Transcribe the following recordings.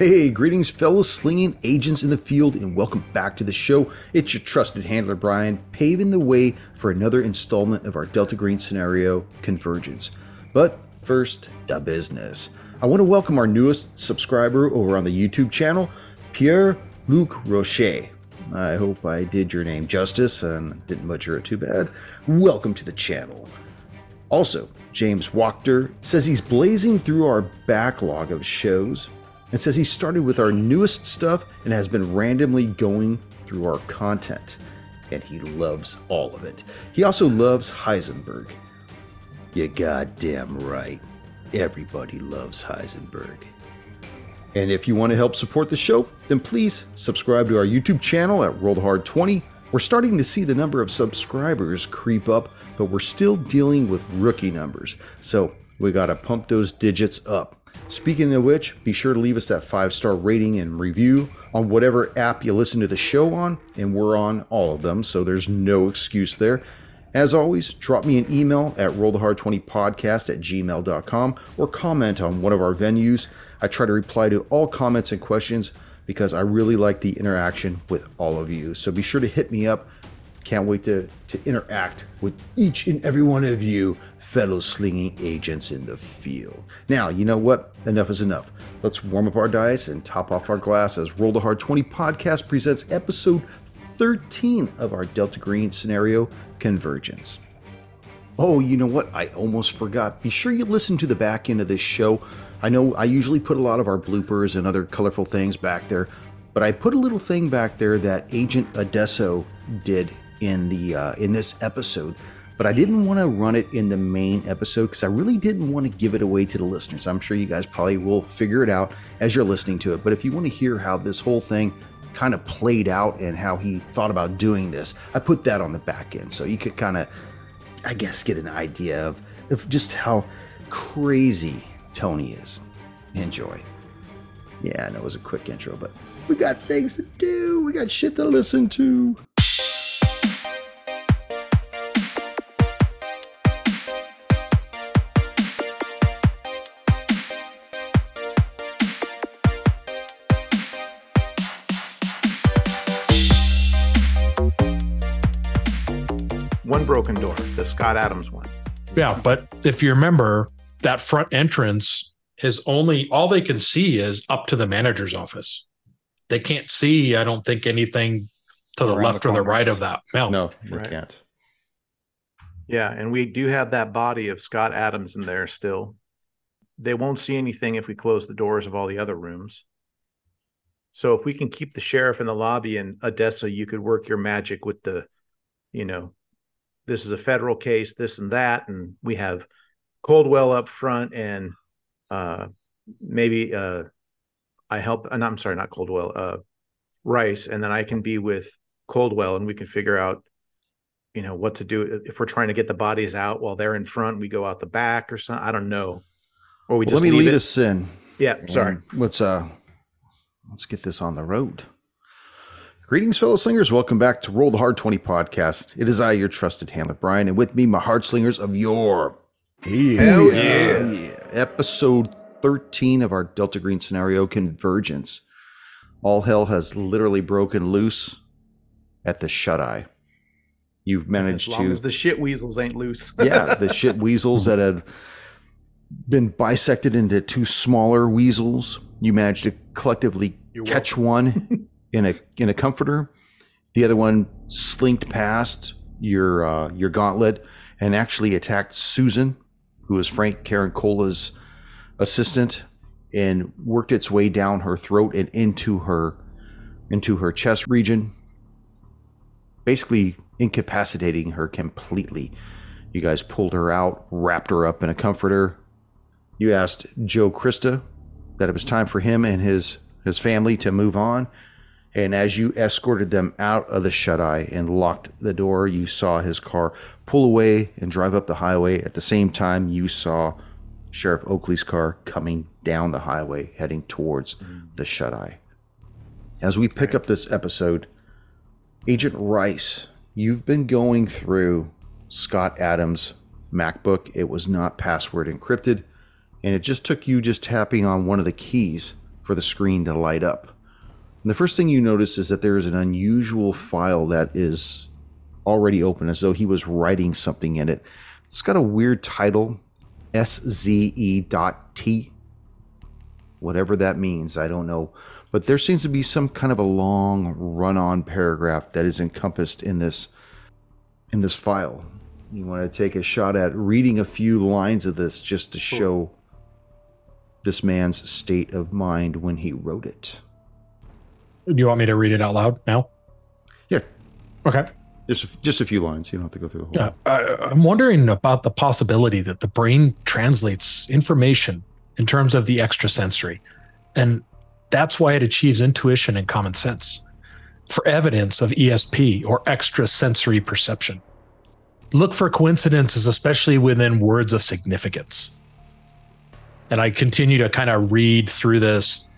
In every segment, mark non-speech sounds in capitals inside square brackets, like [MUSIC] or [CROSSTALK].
Hey, greetings, fellow slinging agents in the field, and welcome back to the show. It's your trusted handler, Brian, paving the way for another installment of our Delta Green scenario, Convergence. But first, the business. I want to welcome our newest subscriber over on the YouTube channel, Pierre Luc Rocher. I hope I did your name justice and didn't butcher it too bad. Welcome to the channel. Also, James Wachter says he's blazing through our backlog of shows and says he started with our newest stuff and has been randomly going through our content. And he loves all of it. He also loves Heisenberg. You goddamn right. Everybody loves Heisenberg. And if you want to help support the show, then please subscribe to our YouTube channel at Roll Hard 20. We're starting to see the number of subscribers creep up, but we're still dealing with rookie numbers. So we got to pump those digits up. Speaking of which, be sure to leave us that five star rating and review on whatever app you listen to the show on, and we're on all of them, so there's no excuse there. As always, drop me an email at rollthehard20podcast at gmail.com or comment on one of our venues. I try to reply to all comments and questions because I really like the interaction with all of you. So be sure to hit me up. Can't wait to, to interact with each and every one of you fellow slinging agents in the field. Now, you know what? Enough is enough. Let's warm up our dice and top off our glasses. Roll the Hard 20 podcast presents episode 13 of our Delta Green scenario Convergence. Oh, you know what? I almost forgot. Be sure you listen to the back end of this show. I know I usually put a lot of our bloopers and other colorful things back there, but I put a little thing back there that Agent Adesso did in the uh, in this episode but I didn't want to run it in the main episode because I really didn't want to give it away to the listeners. I'm sure you guys probably will figure it out as you're listening to it. But if you want to hear how this whole thing kind of played out and how he thought about doing this, I put that on the back end so you could kind of, I guess, get an idea of, of just how crazy Tony is. Enjoy. Yeah, I know it was a quick intro, but we got things to do. We got shit to listen to. Broken door, the Scott Adams one. Yeah, but if you remember, that front entrance is only all they can see is up to the manager's office. They can't see, I don't think, anything to the Around left the or the right of that. No, No, we Right. can't. Yeah, and we do have that body of Scott Adams in there still. They won't see anything if we close the doors of all the other rooms. So if we can keep the sheriff in the lobby and Adesso, you could work your magic with the, you know, this is a federal case, this and that, and we have Coldwell up front and uh maybe uh I help and I'm sorry, not Coldwell, uh Rice, and then I can be with Coldwell and we can figure out you know what to do if we're trying to get the bodies out while they're in front we go out the back or something i don't know or we Well, just let me leave lead it. us in. yeah sorry And Let's uh let's get this on the road. Greetings, fellow slingers. Welcome back to Roll the Hard 20 podcast. It is I, your trusted handler, Brian, and with me, my hard slingers of your Hell yeah. Episode 13 of our Delta Green scenario Convergence. All hell has literally broken loose at the shut eye. You've as managed long to as the shit weasels ain't loose [LAUGHS] yeah, the shit weasels that had been bisected into two smaller weasels. You managed to collectively You're catch one [LAUGHS] in a in a comforter. The other one slinked past your uh, your gauntlet and actually attacked Susan, who is Frank Caracola's assistant, and worked its way down her throat and into her into her chest region, basically incapacitating her completely. You guys pulled her out, wrapped her up in a comforter. You asked Joe Krista that it was time for him and his his family to move on. And as you escorted them out of the shut eye and locked the door, you saw his car pull away and drive up the highway. At the same time, you saw Sheriff Oakley's car coming down the highway heading towards the shut eye. As we pick up this episode, Agent Rice, you've been going through Scott Adams' MacBook. It was not password encrypted, and it just took you just tapping on one of the keys for the screen to light up. And the first thing you notice is that there is an unusual file that is already open, as though he was writing something in it. It's got a weird title, SZE.T. Whatever that means, I don't know. But there seems to be some kind of a long run-on paragraph that is encompassed in this in this file. You want to take a shot at reading a few lines of this just to show this man's state of mind when he wrote it. Do you want me to read it out loud now? Yeah, Okay. just just a few lines. You don't have to go through the whole. Uh, I, I'm wondering about the possibility that the brain translates information in terms of the extrasensory. And that's why it achieves intuition and common sense for evidence of ESP or extrasensory perception. Look for coincidences, especially within words of significance. And I continue to kind of read through this.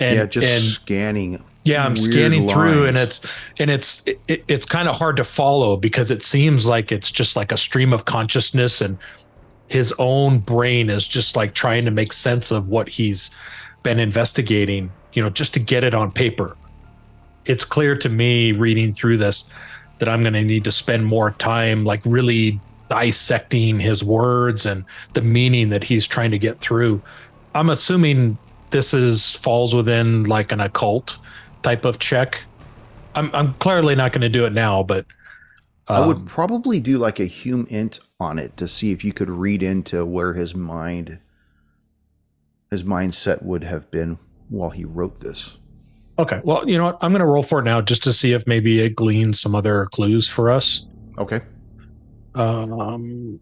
And, yeah, just and scanning. Yeah i'm scanning through and it's and it's it, it's kind of hard to follow because it seems like it's just like a stream of consciousness and his own brain is just like trying to make sense of what he's been investigating you know just to get it on paper. It's clear to me reading through this that i'm going to need to spend more time like really dissecting his words and the meaning that he's trying to get through. I'm assuming this is falls within like an occult type of check. I'm I'm clearly not going to do it now, but I would um, probably do like a HUMINT on it to see if you could read into where his mind his mindset would have been while he wrote this. okay. Well, you know what? I'm going to roll for it now just to see if maybe it gleans some other clues for us. Okay. Um,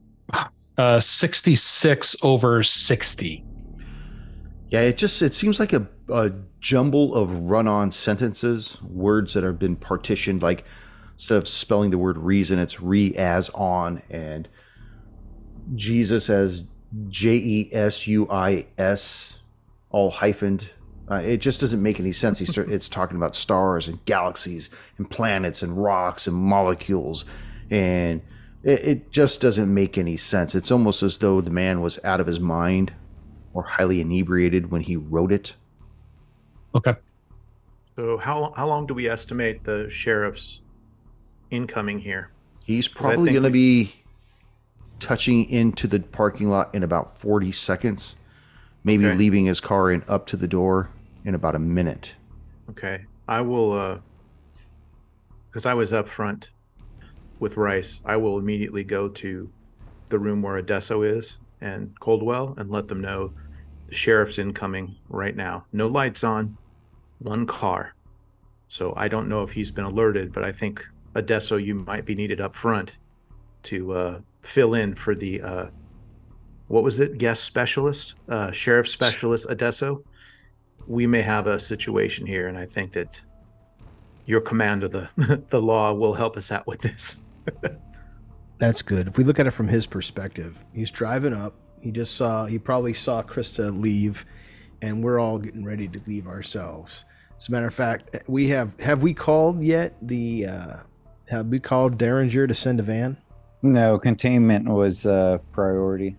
uh, 66 over 60. Yeah, it just it seems like a, a jumble of run-on sentences, words that have been partitioned. Like instead of spelling the word reason, it's re as on, and Jesus as J E S U I S, all hyphened. Uh, it just doesn't make any sense. He's it's talking about stars and galaxies and planets and rocks and molecules, and it, it just doesn't make any sense. It's almost as though the man was out of his mind or highly inebriated when he wrote it. Okay. So how how long do we estimate the sheriff's incoming here? He's probably going to be touching into the parking lot in about 40 seconds, maybe Okay. leaving his car in up to the door in about a minute. Okay, I will. uh Because I was up front with Rice, I will immediately go to the room where Adesso is and Coldwell and let them know the sheriff's incoming right now. No lights on, one car. So I don't know if he's been alerted, but I think Adesso, you might be needed up front to uh, fill in for the uh, what was it? Guest specialist, uh, sheriff specialist Adesso. We may have a situation here, and I think that your command of the [LAUGHS] the law will help us out with this. [LAUGHS] That's good. If we look at it from his perspective, he's driving up. He just saw, he probably saw Krista leave, and we're all getting ready to leave ourselves. As a matter of fact, we have, have we called yet the, uh, have we called Derringer to send a van? No, containment was uh, priority.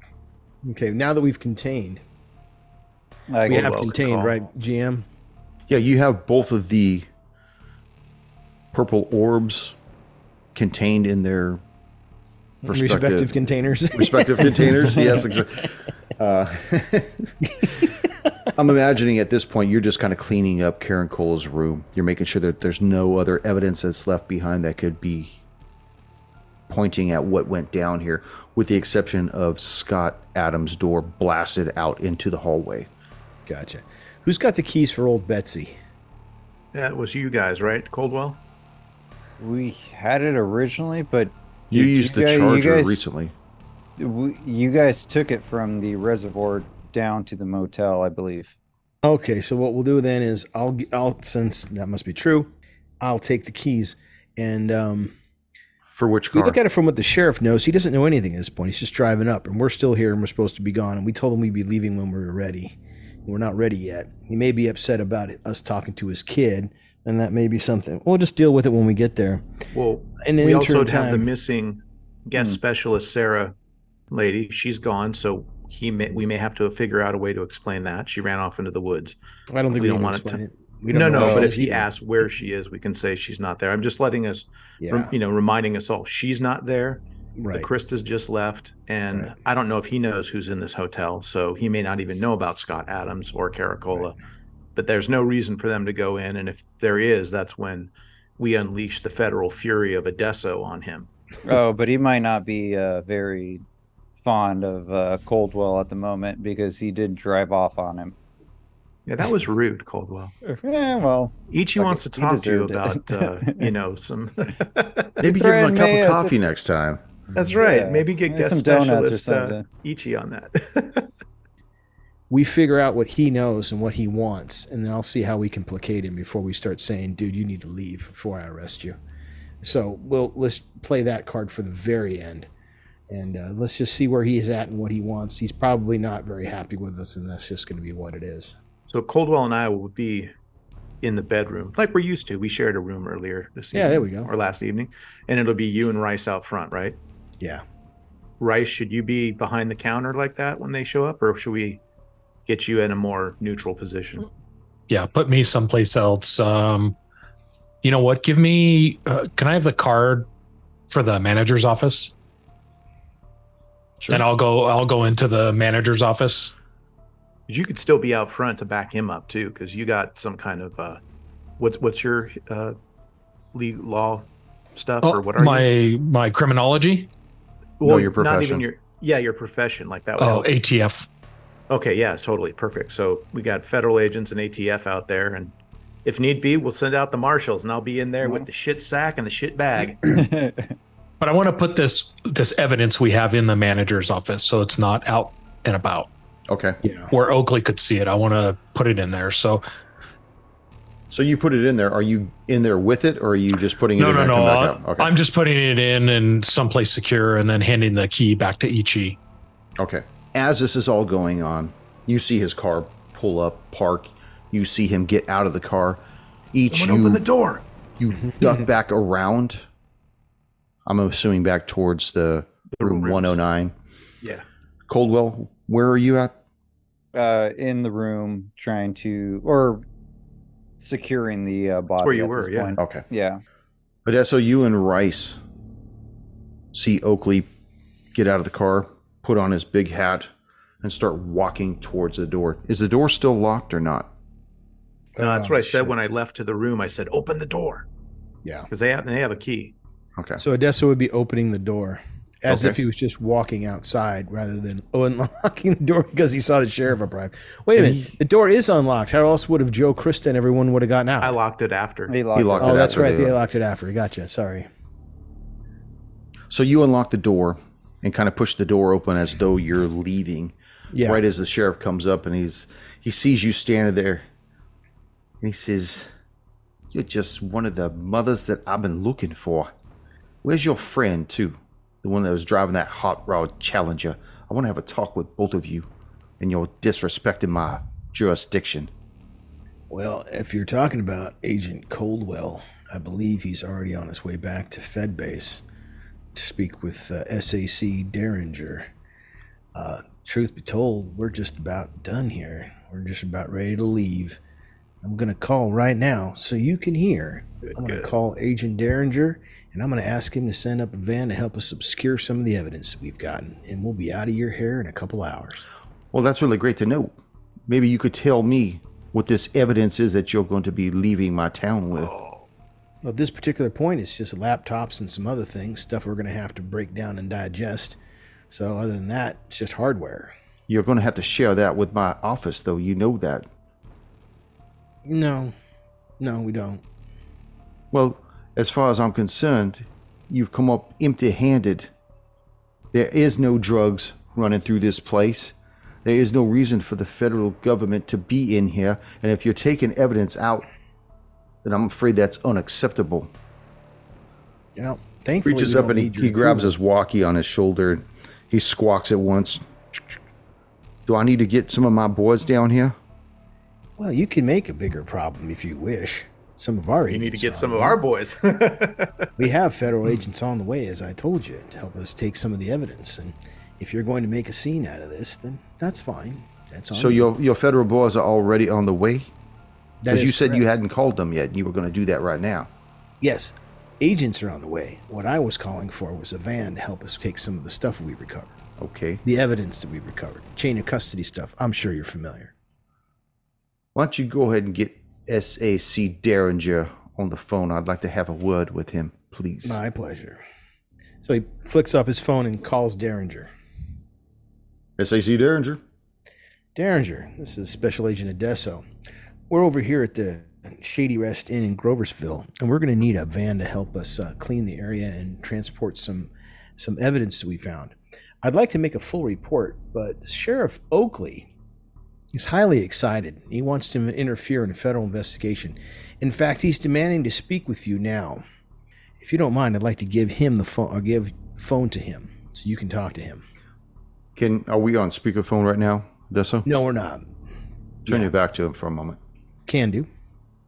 Okay, now that we've contained, I we have contained, right, GM? Yeah, you have both of the purple orbs contained in their Respective Perspective. containers. respective [LAUGHS] containers. Yes, exactly. [LAUGHS] Uh, [LAUGHS] I'm imagining at this point you're just kind of cleaning up Karen Cole's room. You're making sure that there's no other evidence that's left behind that could be pointing at what went down here, with the exception of Scott Adams' door blasted out into the hallway. gotcha. Who's got the keys for old Betsy? That was you guys, right, Coldwell? We had it originally, but You did used the guys- charger guys, recently. w- You guys took it from the reservoir down to the motel, I believe. Okay, so what we'll do then is I'll g- I'll since that must be true, I'll take the keys and um For which car? we look at it from what the sheriff knows. He doesn't know anything at this point. He's just driving up, and we're still here, and we're supposed to be gone. And we told him we'd be leaving when we were ready. We're not ready yet. He may be upset about it, us talking to his kid, and that may be something. We'll just deal with it when we get there. Well, In the we also interim have the missing guest Hmm. specialist Sarah lady. She's gone, so he may we may have to figure out a way to explain that she ran off into the woods. I don't think We we, don't want it to- it. We No, don't know no, but if he either. asks where she is, we can say she's not there. I'm just letting us, yeah, rem- you know, reminding us all she's not there. right. The Krista's just left, and Right. I don't know if he knows who's in this hotel, so he may not even know about Scott Adams or Caracola. But there's no reason for them to go in, and if there is, that's when we unleash the federal fury of Adesso on him. Oh, but he might not be uh, very fond of uh, Coldwell at the moment because he did drive off on him. Yeah, that was rude, Coldwell. Yeah, well, Ichi Okay, wants to talk to you about, uh, [LAUGHS] you know, some. Maybe give him a cup of as a- coffee next time. That's right. Yeah, Maybe get guest some donuts or specialist uh, something. Ichi on that. [LAUGHS] we figure out what he knows and what he wants, and then I'll see how we can placate him before we start saying, "Dude, you need to leave before I arrest you." So we'll let's play that card for the very end, and uh, let's just see where he is at and what he wants. He's probably not very happy with us, and that's just going to be what it is. so Coldwell and I will be in the bedroom like we're used to. We shared a room earlier this Yeah, there we go. or last evening, and it'll be you and Rice out front, right? Yeah. Rice, should you be behind the counter like that when they show up, or should we get you in a more neutral position? Yeah, put me someplace else. Um, you know what? Give me. Uh, can I have the card for the manager's office? Sure. And I'll go. I'll go into the manager's office. You could still be out front to back him up too, because you got some kind of uh, what's what's your uh, legal law stuff, or Oh, what are my you? my criminology. Well, your Not profession. even your yeah, your profession like that. Would Oh, help. ATF. Okay, yeah, it's totally perfect. So we got federal agents and ATF out there, and if need be, we'll send out the marshals, and I'll be in there with the shit sack and the shit bag. [LAUGHS] But I want to put this this evidence we have in the manager's office, so it's not out and about Okay. Yeah. where Oakley could see it. I want to put it in there. So So you put it in there. Are you in there with it, or are you just putting it no, in no, there no. and come okay. I'm just putting it in and someplace secure, and then handing the key back to Ichi. Okay. As this is all going on, you see his car pull up, park. You see him get out of the car. Each Someone you open the door. you duck back around. I'm assuming back towards the, The room rooms. 109. Yeah. Coldwell, where are you at? uh, in the room trying to or securing the uh, body. where you at were, this yeah. point. Okay. Yeah. But so you and Rice see Oakley get out of the car, put on his big hat, and start walking towards the door. Is the door still locked or not? No, that's Oh, what I said when I left to the room. I said, "Open the door," Yeah. because they have they have a key. Okay. So Adesso would be opening the door as Okay. if he was just walking outside rather than [LAUGHS] unlocking the door because he saw the sheriff arrive. Wait a And minute. the door is unlocked. How else would have Joe Krista and everyone would have gotten out? I locked it after. He locked, He locked it oh, it up. that's after right. they They locked it after. Gotcha. Sorry. So you unlock the door and kind of push the door open as though you're leaving. Yeah. Right as the sheriff comes up and he's he sees you standing there, and he says, "You're just one of the mothers that I've been looking for. Where's your friend too? The one that was driving that hot rod Challenger. I want to have a talk with both of you, and you're disrespecting my jurisdiction." Well, if you're talking about Agent Coldwell, I believe he's already on his way back to Fed Base to speak with uh, SAC Derringer. Uh, truth be told, we're just about done here. We're just about ready to leave. I'm going to call right now so you can hear. I'm going to call Agent Derringer and I'm going to ask him to send up a van to help us obscure some of the evidence that we've gotten. And we'll be out of your hair in a couple hours. Well, that's really great to know. Maybe you could tell me what this evidence is that you're going to be leaving my town with. Well, at this particular point, it's just laptops and some other things, stuff we're going to have to break down and digest. So, other than that, it's just hardware. You're going to have to share that with my office, though. You know that. No, no, we don't. Well, as far as I'm concerned, you've come up empty handed. There is no drugs running through this place. There is no reason for the federal government to be in here. And if you're taking evidence out, then I'm afraid that's unacceptable. You know, thankfully, Reaches up and he, he grabs his walkie on his shoulder. He squawks at once. Do I need to get some of my boys down here? Well, you can make a bigger problem if you wish. Some of our you need to get some of our boys. [LAUGHS] We have federal agents on the way, as I told you, to help us take some of the evidence. And if you're going to make a scene out of this, then that's fine. That's on So you. your your federal boys are already on the way? Because you is said you hadn't called them yet. And you were going to do that right now. Yes, agents are on the way. What I was calling for was a van to help us take some of the stuff we recovered, Okay. the evidence that we recovered, chain of custody stuff. I'm sure you're familiar. Why don't you go ahead and get SAC Derringer on the phone? I'd like to have a word with him, please. My pleasure. So he flicks up his phone and calls Derringer. SAC Derringer? Derringer, this is Special Agent Adesso. We're over here at the Shady Rest Inn in Groversville, and we're going to need a van to help us uh, clean the area and transport some some evidence that we found. I'd like to make a full report, but Sheriff Oakley is highly excited. He wants to interfere in a federal investigation. In fact, he's demanding to speak with you now. If you don't mind, I'd like to give him the phone or uh, give the phone to him so you can talk to him. Can are we on speakerphone right now, Desso? No, we're not. Turn your back to him for a moment. Can do.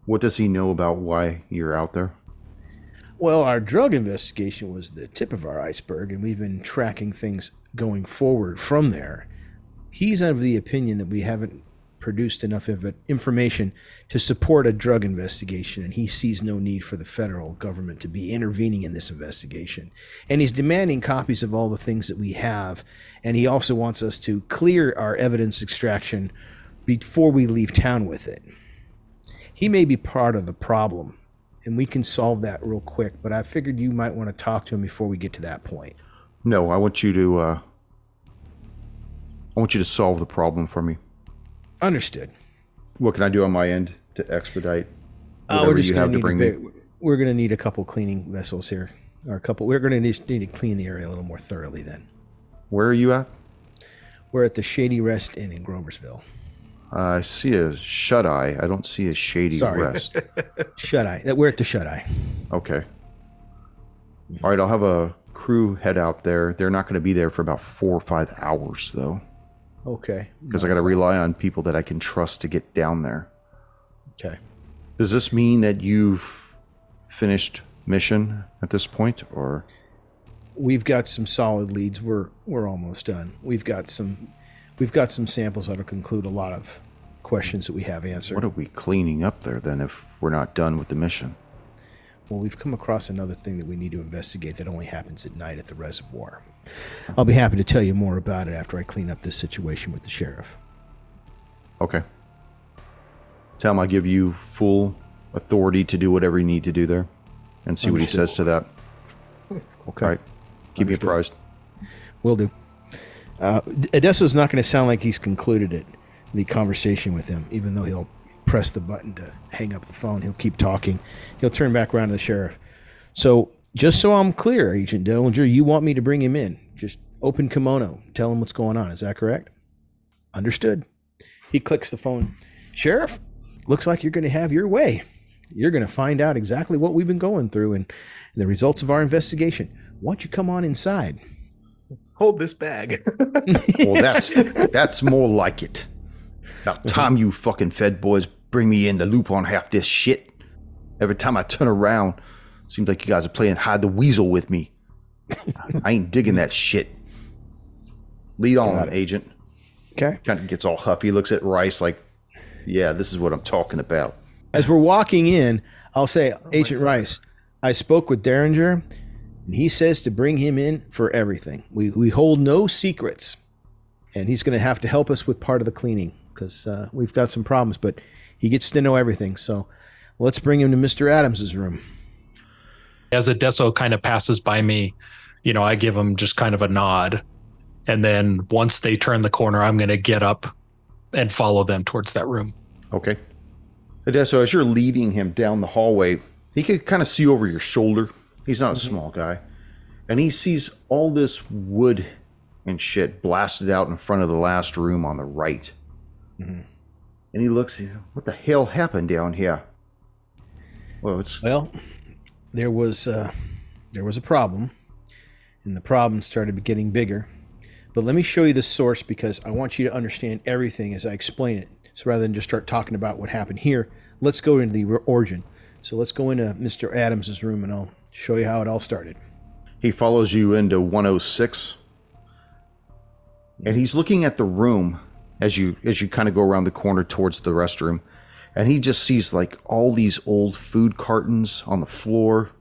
What does he know about why you're out there? Well, our drug investigation was the tip of our iceberg, and we've been tracking things going forward from there. He's of the opinion that we haven't produced enough information to support a drug investigation, and he sees no need for the federal government to be intervening in this investigation. And he's demanding copies of all the things that we have, and he also wants us to clear our evidence extraction before we leave town with it. He may be part of the problem, and we can solve that real quick. But I figured you might want to talk to him before we get to that point. No, I want you to uh I want you to solve the problem for me. Understood. What can I do on my end to expedite Uh, whatever we're just you have to bring me? We're going to need a couple cleaning vessels here, or a couple. We're going to need, need to clean the area a little more thoroughly. Then Where are you at? we're at the Shady Rest Inn in Groversville. I see a shut eye. I don't see a shady Sorry. rest. [LAUGHS] Shut Eye. We're at the Shut Eye. Okay. All right, I'll have a crew head out there. They're not going to be there for about four or five hours, though, Okay. because I got to rely on people that I can trust to get down there. Okay. Does this mean that you've finished mission at this point, or We've got some solid leads. We're we're almost done. We've got some we've got some samples that'll conclude a lot of questions that we have answered. what are we cleaning up there then if we're not done with the mission? Well, we've come across another thing that we need to investigate that only happens at night at the reservoir. I'll be happy to tell you more about it after I clean up this situation with the sheriff. Okay. Tell him I give you full authority to do whatever you need to do there, and see what he says to that. Okay. All right. Keep me apprised. Will do. Uh, Adesso's not going to sound like he's concluded it, the conversation with him, even though he'll press the button to hang up the phone. He'll keep talking. He'll turn back around to the sheriff. So, just so I'm clear, Agent Dillinger, you want me to bring him in. Just open kimono. Tell him what's going on. Is that correct? Understood. He clicks the phone. Sheriff, looks like you're going to have your way. You're going to find out exactly what we've been going through and the results of our investigation. Why don't you come on inside? Hold this bag. [LAUGHS] Well, that's that's more like it. About mm-hmm. time you fucking Fed boys bring me in the loop on half this shit. Every time I turn around, seems like you guys are playing hide the weasel with me. [LAUGHS] I ain't digging that shit. Lead on, agent. Okay. Kind of gets all huffy, looks at Rice like, "Yeah, this is what I'm talking about." As we're walking in, I'll say, Agent Rice, I spoke with Derringer, and he says to bring him in for everything. We, we hold no secrets, and he's going to have to help us with part of the cleaning because uh, we've got some problems, but he gets to know everything. So let's bring him to Mr. Adams's room. As Adesso kind of passes by me, you know, I give him just kind of a nod. And then once they turn the corner, I'm going to get up and follow them towards that room. Okay. Adesso, as you're leading him down the hallway, he can kind of see over your shoulder. He's not a mm-hmm. small guy. And he sees all this wood and shit blasted out in front of the last room on the right. Mm-hmm. And he looks, what the hell happened down here? Well, it's Well, there was uh, there was a problem, and the problem started getting bigger. But let me show you the source because I want you to understand everything as I explain it. So rather than just start talking about what happened here, let's go into the origin. So let's go into Mr. Adams's room, and I'll show you how it all started. he follows you into 106. and he's looking at the room as you as you kind of go around the corner towards the restroom, and he just sees like all these old food cartons on the floor.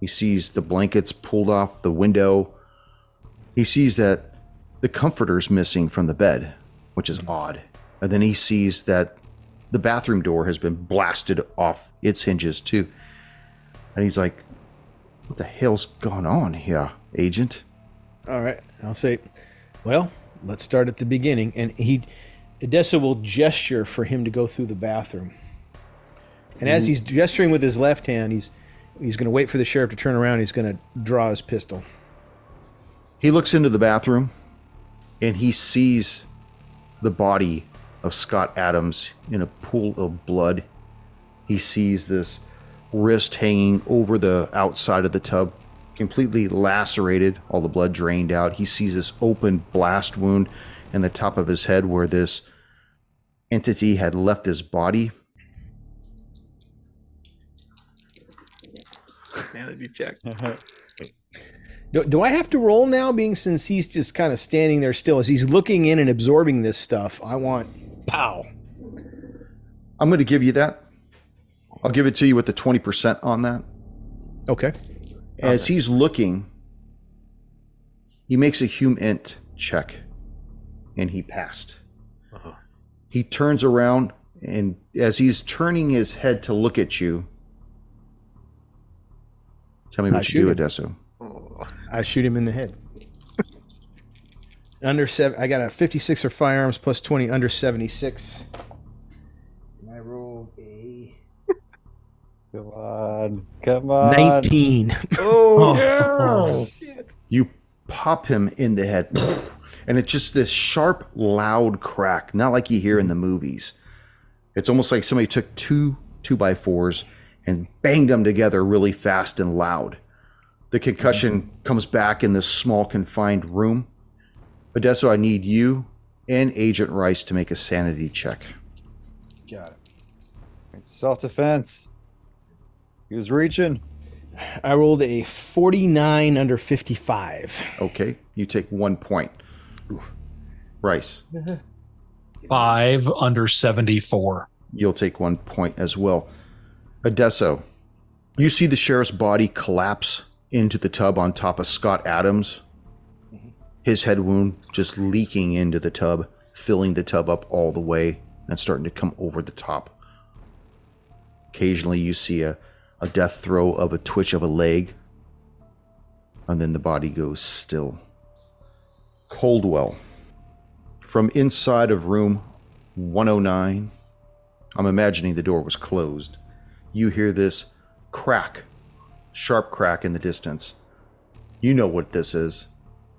He sees the blankets pulled off the window. He sees that the comforter's missing from the bed, which is odd. And then he sees that the bathroom door has been blasted off its hinges too. And he's like, What the hell's going on here, agent? All right, I'll say, well, let's start at the beginning. And he, Adesso will gesture for him to go through the bathroom. And as mm-hmm. he's gesturing with his left hand, he's he's going to wait for the sheriff to turn around. He's going to draw his pistol. He looks into the bathroom and he sees the body of Scott Adams in a pool of blood. He sees this wrist hanging over the outside of the tub, completely lacerated, all the blood drained out. He sees this open blast wound in the top of his head where this entity had left his body. Sanity check. [LAUGHS] Do, do I have to roll now, being since he's just kind of standing there still as he's looking in and absorbing this stuff? I want pow. I'm going to give you that. I'll give it to you with the 20% on that. Okay. As he's looking, he makes a HUMINT check and he passed. Uh-huh. He turns around and as he's turning his head to look at you, tell me I what you do, him. Adesso. Oh, I shoot him in the head. under seven, I got a 56 for firearms plus 20 under 76. And I rolled a [LAUGHS] Come on. Come on. 19. [LAUGHS] oh, You pop him in the head, and it's just this sharp, loud crack, not like you hear in the movies. It's almost like somebody took two two by fours and banged them together really fast and loud. The concussion comes back in this small, confined room. Adesso, I need you and Agent Rice to make a sanity check. Got it. It's self defense. He was reaching. I rolled a 49 under 55. Okay, you take one point. Rice, Five under 74. you'll take one point as well. Adesso, you see the sheriff's body collapse into the tub on top of Scott Adams. His head wound just leaking into the tub, filling the tub up all the way and starting to come over the top. Occasionally, you see a, a death throw of a twitch of a leg, and then the body goes still. Coldwell, from inside of room 109, I'm imagining the door was closed. You hear this crack, sharp crack in the distance. You know what this is.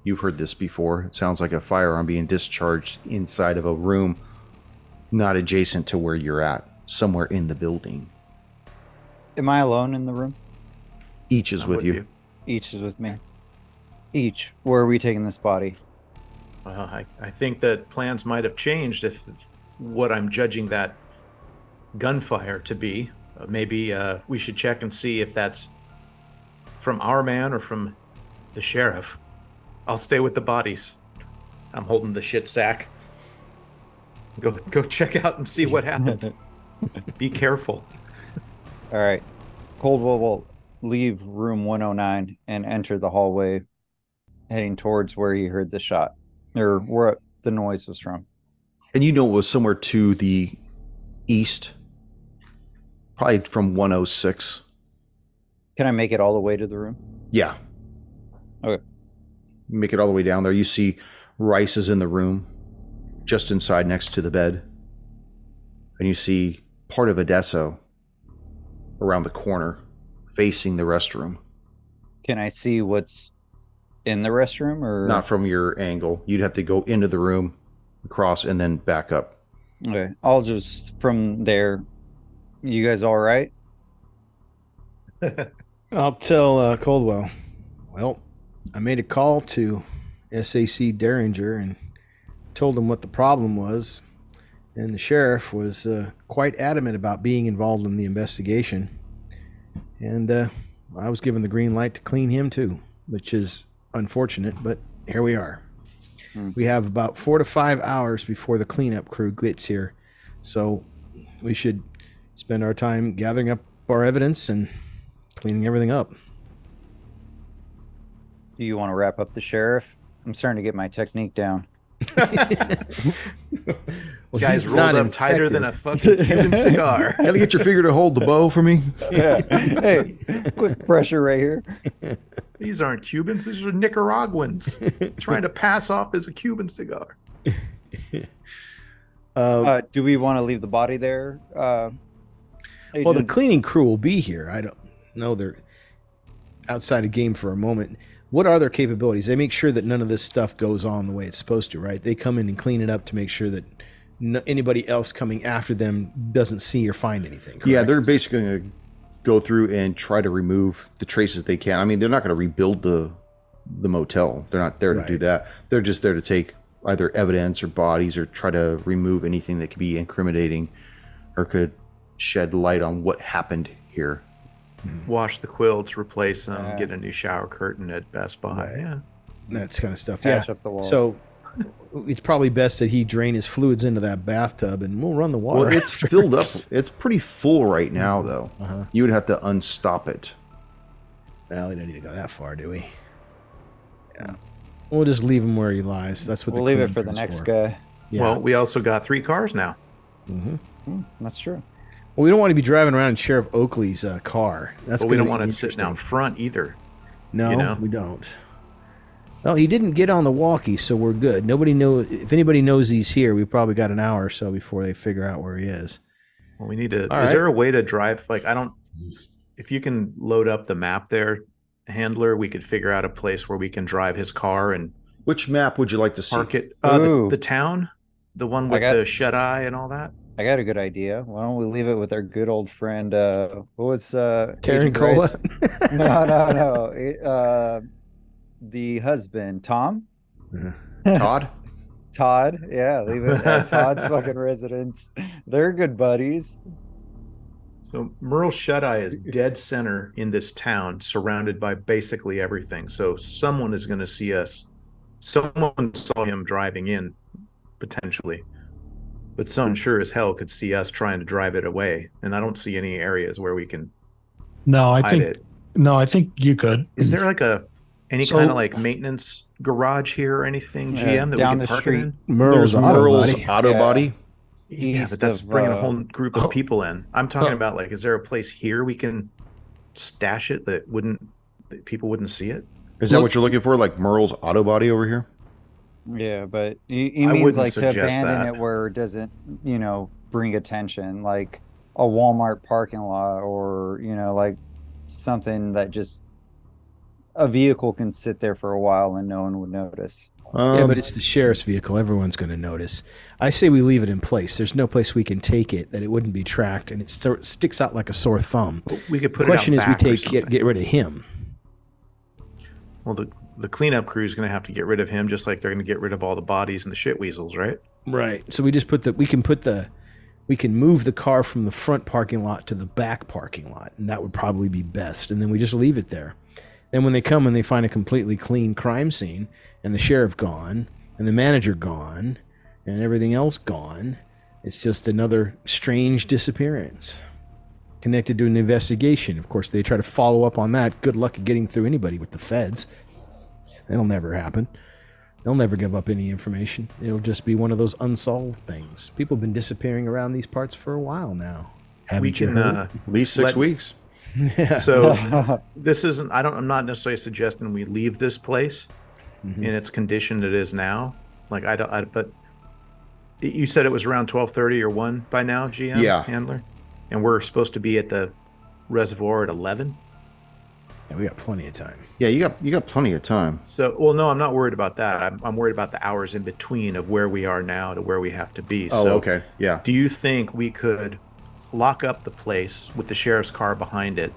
You've heard this before. It sounds like a firearm being discharged inside of a room not adjacent to where you're at, somewhere in the building. Am I alone in the room? Each is I'm with, you. Each is with me. Each. Where are we taking this body? Well, I, I think that plans might have changed if what I'm judging that gunfire to be. Uh, maybe uh, we should check and see if that's from our man or from the sheriff. I'll stay with the bodies. I'm holding the shit sack. Go go check out and see what happened. [LAUGHS] Be careful. All right. Coldwell will leave room 109 and enter the hallway, heading towards where he heard the shot or where the noise was from. And you know it was somewhere to the east, probably from 106. Can I make it all the way to the room? Yeah. Okay. Make it all the way down there. You see Rice is in the room, just inside next to the bed. And you see part of Adesso around the corner, facing the restroom. Can I see what's in the restroom or Not from your angle. You'd have to go into the room, across, and then back up. Okay. I'll just from there. You guys all right? [LAUGHS] I'll tell uh, Coldwell. Well, I made a call to SAC Derringer and told him what the problem was, and the sheriff was uh, quite adamant about being involved in the investigation. And uh, I was given the green light to clean him too, which is unfortunate, but here we are. Hmm. We have about four to five hours before the cleanup crew gets here, so we should spend our time gathering up our evidence and cleaning everything up. Do you want to wrap up the sheriff? I'm starting to get my technique down. [LAUGHS] [LAUGHS] Well, Guys rolled not up tighter than a fucking Cuban [LAUGHS] cigar. Gotta get your finger to hold the bow for me. [LAUGHS] Yeah. hey, quick pressure right here. These aren't Cubans. These are Nicaraguans [LAUGHS] trying to pass off as a Cuban cigar. Uh, Uh, do we want to leave the body there? Uh, well, the cleaning crew will be here. I don't know they're outside of game for a moment. What are their capabilities? They make sure that none of this stuff goes on the way it's supposed to, right? They come in and clean it up to make sure that no, anybody else coming after them doesn't see or find anything. Yeah, they're basically going to go through and try to remove the traces they can. I mean, they're not going to rebuild the the motel. They're not there to do that. They're just there to take either evidence or bodies or try to remove anything that could be incriminating or could shed light on what happened here. Hmm. Wash the quilts, replace them, Yeah. get a new shower curtain at Best Buy. Right. Yeah. that's kind of stuff. patch yeah. up the wall. So it's probably best that he drain his fluids into that bathtub, and we'll run the water. Well, it's after. filled up. It's pretty full right now, though. Uh-huh. You would have to unstop it. Well, we don't need to go that far, do we? Yeah. We'll just leave him where he lies. That's what we'll the leave it for the next for. guy. Yeah. Well, we also got three cars now. Mhm. Hmm, that's true. Well, we don't want to be driving around in Sheriff Oakley's uh, car. That's but we don't want to sit down front either. No, you know? we don't. Well, he didn't get on the walkie, so we're good. Nobody knows. If anybody knows he's here, we probably got an hour or so before they figure out where he is. Well, we need to. All is right. there a way to drive? Like, I don't. If you can load up the map there, handler, we could figure out a place where we can drive his car and Which map would you like to see? park it. Uh, the, the town, the one with got- the shut eye and all that. I got a good idea. Why don't we leave it with our good old friend? Uh, what was uh, Caracola. [LAUGHS] no, no, no. [LAUGHS] It, uh, the husband, Tom, [LAUGHS] Todd? Todd. Yeah, leave it at [LAUGHS] Todd's fucking residence. They're good buddies. So Merle Shut Eye is dead center in this town, surrounded by basically everything. So someone is going to see us. Someone saw him driving in, potentially, but someone sure as hell could see us trying to drive it away. And I don't see any areas where we can No, I hide think it. no, I think you could. Is there like a any So- kind of like maintenance garage here or anything, Yeah, GM, that down we the can park street. in? Merle's There's auto Merle's body. auto Yeah. body. Yeah, East but that's of, bringing a uh, whole group of people in. I'm talking Oh. about like, is there a place here we can stash it that wouldn't that people wouldn't see it? Is that Look- what you're looking for? Like Merle's auto body over here? Yeah, but he, he I means wouldn't like to suggest abandon that. it where it doesn't, you know, bring attention, like a Walmart parking lot or, you know, like something that just a vehicle can sit there for a while and no one would notice. Um, yeah, but it's the sheriff's vehicle. Everyone's going to notice. I say we leave it in place. There's no place we can take it that it wouldn't be tracked, and it sort sticks out like a sore thumb. We could The put question it is, out we back or take get, get rid of him. Well, the the cleanup crew is going to have to get rid of him, just like they're going to get rid of all the bodies and the shit weasels, right? Right. So we just put the we can put the we can move the car from the front parking lot to the back parking lot, and that would probably be best. And then we just leave it there. Then when they come and they find a completely clean crime scene, and the sheriff gone, and the manager gone, and everything else gone, it's just another strange disappearance connected to an investigation. Of course, they try to follow up on that. Good luck at getting through anybody with the feds. That'll never happen. They'll never give up any information. It'll just be one of those unsolved things. People have been disappearing around these parts for a while now. Haven't we you can. Uh, at least six let- weeks. Yeah. [LAUGHS] so [LAUGHS] this isn't. I don't. I'm not necessarily suggesting we leave this place Mhm. in its condition it is now. Like I don't. I, but you said it was around 12:30 or one by now, GM Yeah. handler, and we're supposed to be at the reservoir at 11. Yeah, we got plenty of time. Yeah, you got you got plenty of time. So, well, no, I'm not worried about that. I'm, I'm worried about the hours in between of where we are now to where we have to be. Oh, so, okay. Yeah. do you think we could lock up the place with the sheriff's car behind it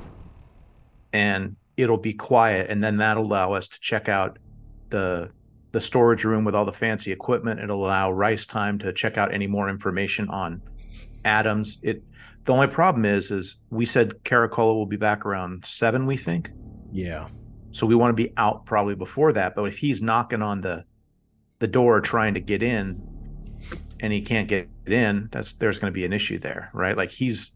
and it'll be quiet and then that'll allow us to check out the the storage room with all the fancy equipment. It'll allow rice time to check out any more information on adams. It the only problem is is we said caracola will be back around seven we think. Yeah. so we want to be out probably before that but if he's knocking on the the door trying to get in and he can't get in, that's there's going to be an issue there, right? Like he's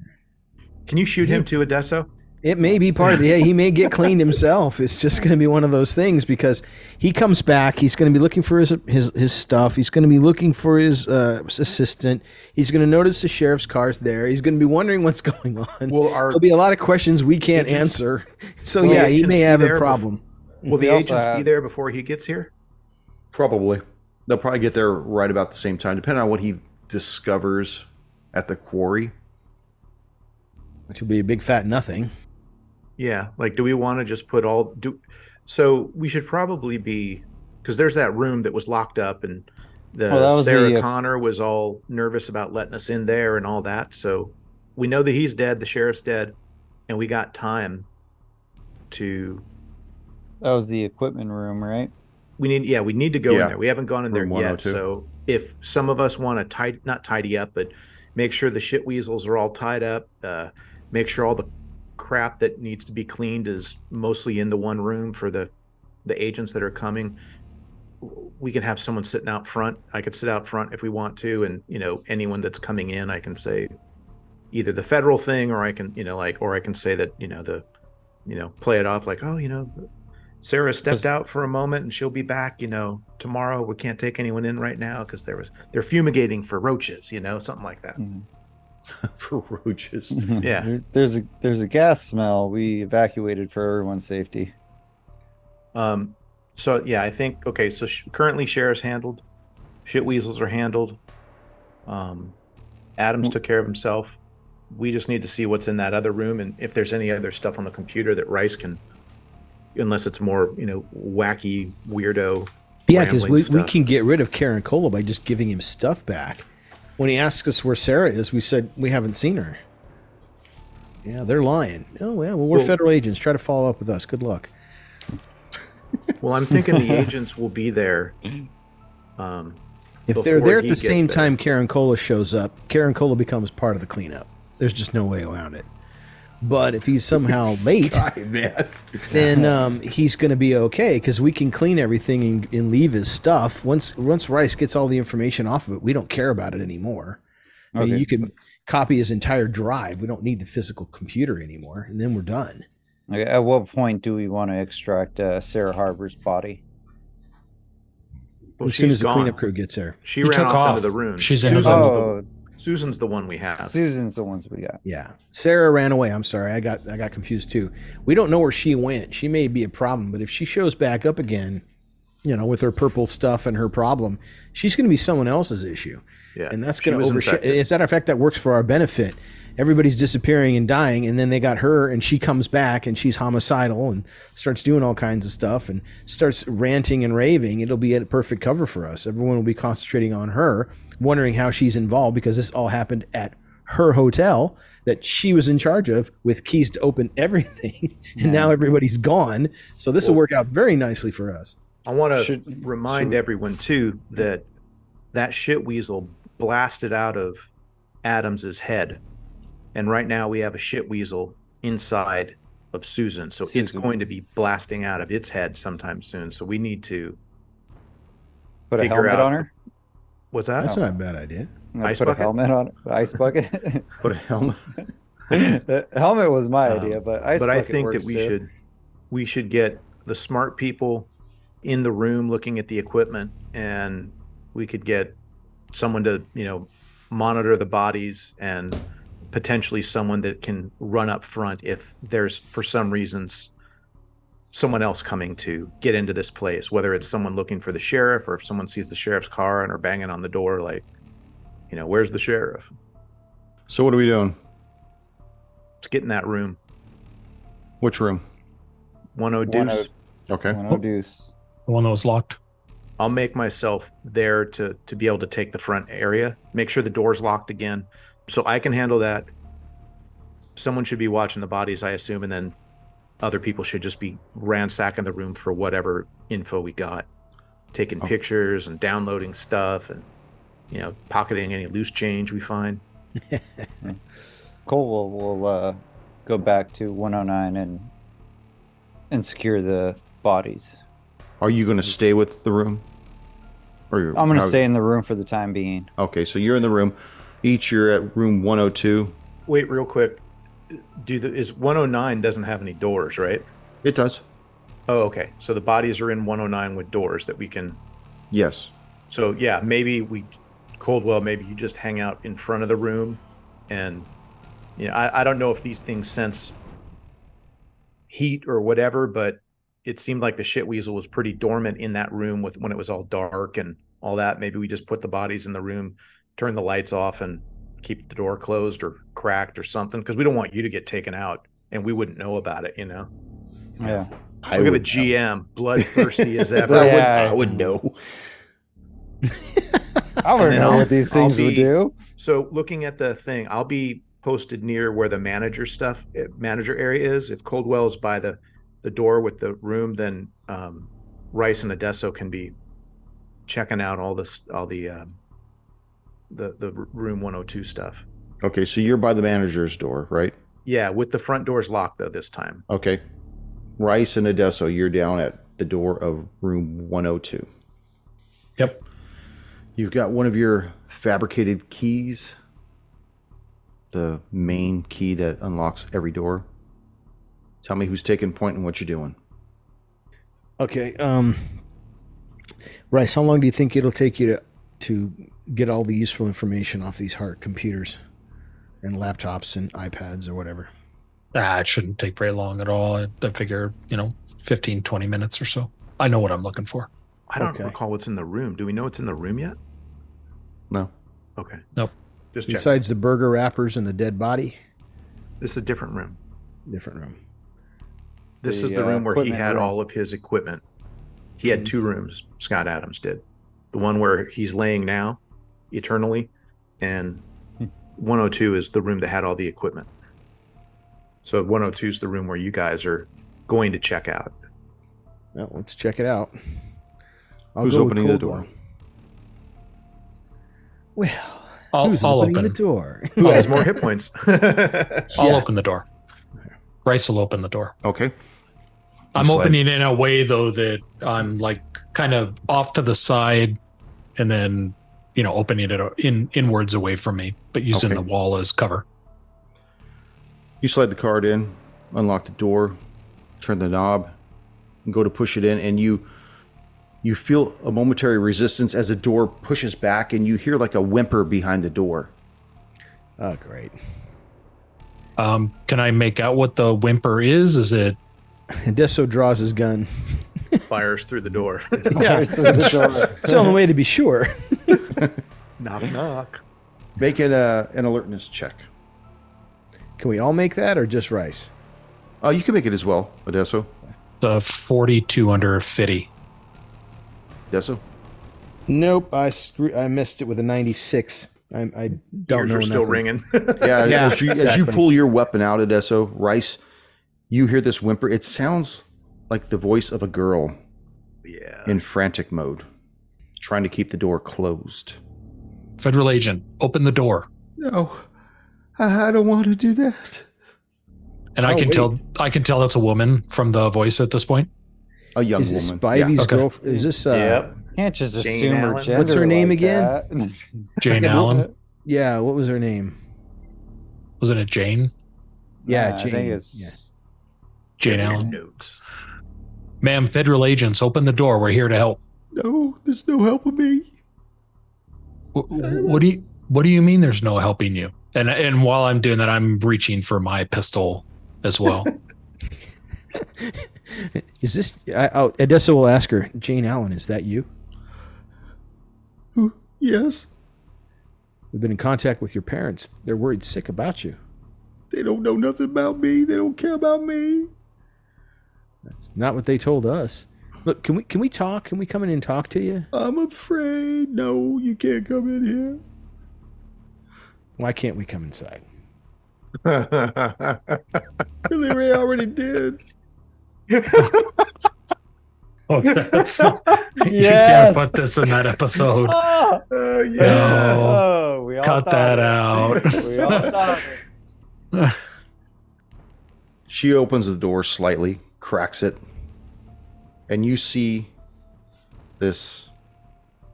can you shoot him to Adesso? It may be part of the. Yeah, he may get cleaned himself. It's just going to be one of those things because he comes back. He's going to be looking for his his, his stuff. He's going to be looking for his uh, assistant. He's going to notice the sheriff's car's there. He's going to be wondering what's [LAUGHS] going on. Well, our There'll be a lot of questions we can't Agents- answer. So Will yeah, he may have there a bef- problem. will the We also agents be there before he gets here? Probably. They'll probably get there right about the same time, depending on what he discovers at the quarry. Which will be a big fat nothing. Yeah, like do we want to just put all do so we should probably be because there's that room that was locked up and the Well, Sarah the, uh, Connor was all nervous about letting us in there and all that. So we know that he's dead, the sheriff's dead, and we got time to That was the equipment room, right? We need yeah, we need to go Yeah. in there. We haven't gone in there yet. So if some of us want to tidy not tidy up, but make sure the shit weasels are all tied up, uh, make sure all the crap that needs to be cleaned is mostly in the one room for the the agents that are coming. We can have someone sitting out front. I could sit out front if we want to, and you know anyone that's coming in, I can say either the federal thing, or I can you know like, or I can say that you know the you know play it off like, oh you know Sarah stepped out for a moment and she'll be back, you know, tomorrow. We can't take anyone in right now because there was they're fumigating for roaches, you know, something like that. Mhm. [LAUGHS] For roaches. Yeah. There- there's a there's a gas smell. We evacuated for everyone's safety. Um, so yeah, I think okay. So sh- currently, sheriff's handled, shit weasels are handled. Um, Adams took care of himself. We just need to see what's in that other room and if there's any other stuff on the computer that Rice can, unless it's more you know wacky weirdo. Yeah, because we, we can get rid of Caracola by just giving him stuff back. When he asks us where Sarah is, we said we haven't seen her. Yeah, they're lying. Oh, yeah, well, we're Well- federal agents. Try to follow up with us. Good luck. Well, I'm thinking the agents will be there. Um, If they're there at the same there. time Caracola shows up, Caracola becomes part of the cleanup. There's just no way around it. But if he's somehow [LAUGHS] late, Guy, man. then um, he's going to be okay because we can clean everything and, and leave his stuff. Once once Rice gets all the information off of it, we don't care about it anymore. I mean, you can copy his entire drive. We don't need the physical computer anymore, and then we're done. Okay, at what point do we want to extract uh, Sarah Harbor's body? well, as soon she's as the gone. cleanup crew gets there. She He ran took off, off. into the room. She's in Susan's, the, Oh, Susan's the one we have. Susan's the ones we got. Yeah, Sarah ran away. I'm sorry, I got I got confused too. We don't know where she went. She may be a problem, but if she shows back up again, you know, with her purple stuff and her problem, she's going to be someone else's issue. Yeah, and that's going to was overshadow. infected. As a matter of fact, that works for our benefit. Everybody's disappearing and dying, and then they got her, and she comes back, and she's homicidal and starts doing all kinds of stuff, and starts ranting and raving. It'll be a perfect cover for us. Everyone will be concentrating on her, wondering how she's involved because this all happened at her hotel that she was in charge of with keys to open [LAUGHS] everything, and now everybody's gone. So this will work out very nicely for us. I want to Should- remind should- everyone too that that shit weasel blasted out of Adams's head, and right now we have a shit weasel inside of Susan, so it's going to be blasting out of its head sometime soon. So we need to. Put a Figure helmet out- on her. What's that? That's not a bad idea. Ice put bucket? a helmet on it. Ice bucket. [LAUGHS] Put a helmet. [LAUGHS] the helmet was my Um, idea, but ice but I bucket think that we too. should we should get the smart people in the room looking at the equipment and we could get someone to you know monitor the bodies and potentially someone that can run up front if there's for some reasons someone else coming to get into this place whether it's someone looking for the sheriff or if someone sees the sheriff's car and are banging on the door like you know where's the sheriff So what are we doing? let's get in that room Which room? one oh One deuce Okay. One oh deuce. The one that was locked. I'll make myself there to to be able to take the front area. Make sure the door's locked again, so I can handle that. Someone should be watching the bodies, I assume, and then other people should just be ransacking the room for whatever info we got, taking Oh. pictures and downloading stuff, and you know, pocketing any loose change we find. [LAUGHS] Cole will, will uh, go back to 109 and and secure the bodies. Are you going to stay with the room? Or you're- I'm gonna stay in the room for the time being. Okay, so you're in the room. Each you're at room 102. Wait, real quick. Do the is 109 doesn't have any doors, right? It does. Oh, okay. So the bodies are in 109 with doors that we can. Yes. So yeah, maybe we, Coldwell, maybe you just hang out in front of the room, and you know, I, I don't know if these things sense heat or whatever, but it seemed like the shit weasel was pretty dormant in that room with when it was all dark and all that. Maybe we just put the bodies in the room, turn the lights off, and keep the door closed or cracked or something because we don't want you to get taken out and we wouldn't know about it. You know. Yeah. I Look at the would- GM, bloodthirsty as But [LAUGHS] ever. I, would, Yeah. I would know. [LAUGHS] I would then know I'll- what these I'll things would do. So looking at the thing, I'll be posted near where the manager stuff, eh, manager area is. If Coldwell is by the the door with the room, then um, Rice and Adesso can be checking out all this, all the um, the the room 102 stuff. Okay, so you're by the manager's door, right? Yeah, with the front doors locked though this time. Okay. Rice and Adesso, you're down at the door of room 102. Yep. You've got one of your fabricated keys, the main key that unlocks every door. Tell me who's taking point and what you're doing. Okay. Um, Rice, how long do you think it'll take you to to get all the useful information off these heart computers and laptops and iPads or whatever? Ah, it shouldn't take very long at all. I, I figure, you know, 15, 20 minutes or so. I know what I'm looking for. I don't Okay. recall what's in the room. Do we know what's in the room yet? No. Okay. Nope. Just check. Besides the burger wrappers and the dead body, This is a different room. different room. This The, is the uh, room where he had room. all of his equipment. He had two rooms, Scott Adams did. The one where he's laying now, eternally, and Hmm. 102 is the room that had all the equipment. So 102 is the room where you guys are going to check out. Well, let's check it out. I'll Who's opening the Coldwell. door? Well, I'll, who's I'll opening open. the door? [LAUGHS] Who has more hit points? I'll Yeah. open the door. Rice will open the door. Okay. I'm opening in a way though that I'm like kind of off to the side, and then you know opening it in inwards away from me, but using Okay. the wall as cover. You slide the card in, unlock the door, turn the knob, and go to push it in, and you you feel a momentary resistance as the door pushes back, and you hear like a whimper behind the door. Oh, great. Um, can I make out what the whimper is? Is it [LAUGHS] Deso draws his gun. [LAUGHS] Fires through the door. Yeah. [LAUGHS] Fires through the door. It's the only way to be sure. knock, knock. Make an, uh, an alertness check. Can we all make that or just Rice? Oh, you can make it as well, Adesso. the 42 under 50? Deso. Nope, I screw- I missed it with a 96. I, I don't Ears know. are still nothing. ringing. Yeah, Yeah, as you as you pull your weapon out, Adesso, Rice, you hear this whimper. It sounds like the voice of a girl yeah. in frantic mode, trying to keep the door closed. Federal agent, open the door. No, I don't want to do that. And I Oh, can wait. tell I can tell it's a woman from the voice at this point. A young Is this woman. Spivey's okay. girl? Is this? Uh, Yep. Can't just Jane assume her gender. What's her name like again? Jane [LAUGHS] Allen. Yeah. What was her name? Wasn't it Jane? Yeah, I Jane. think it's Yeah. Jane Check Allen. Notes. Ma'am, federal agents, open the door. We're here to help. No, there's no helping me. Wh- wh- What do you what do you mean there's no helping you? And and while I'm doing that, I'm reaching for my pistol as well. [LAUGHS] Is this? I, oh, Adesso will ask her. Jane Allen, is that you? Yes, We've been in contact with your parents. They're worried sick about you. they don't know nothing about me. They don't care about me. That's not what they told us. Look, can we can we talk? Can we come in and talk to you? I'm afraid. No, you can't come in here. Why can't we come inside? [LAUGHS] Really, Ray already did. Okay, oh, [LAUGHS] that's not- [LAUGHS] You can't put this in that episode. Oh, Oh, yeah. No. oh, we all Cut that it. out. we all thought it. She opens the door slightly, cracks it, and you see this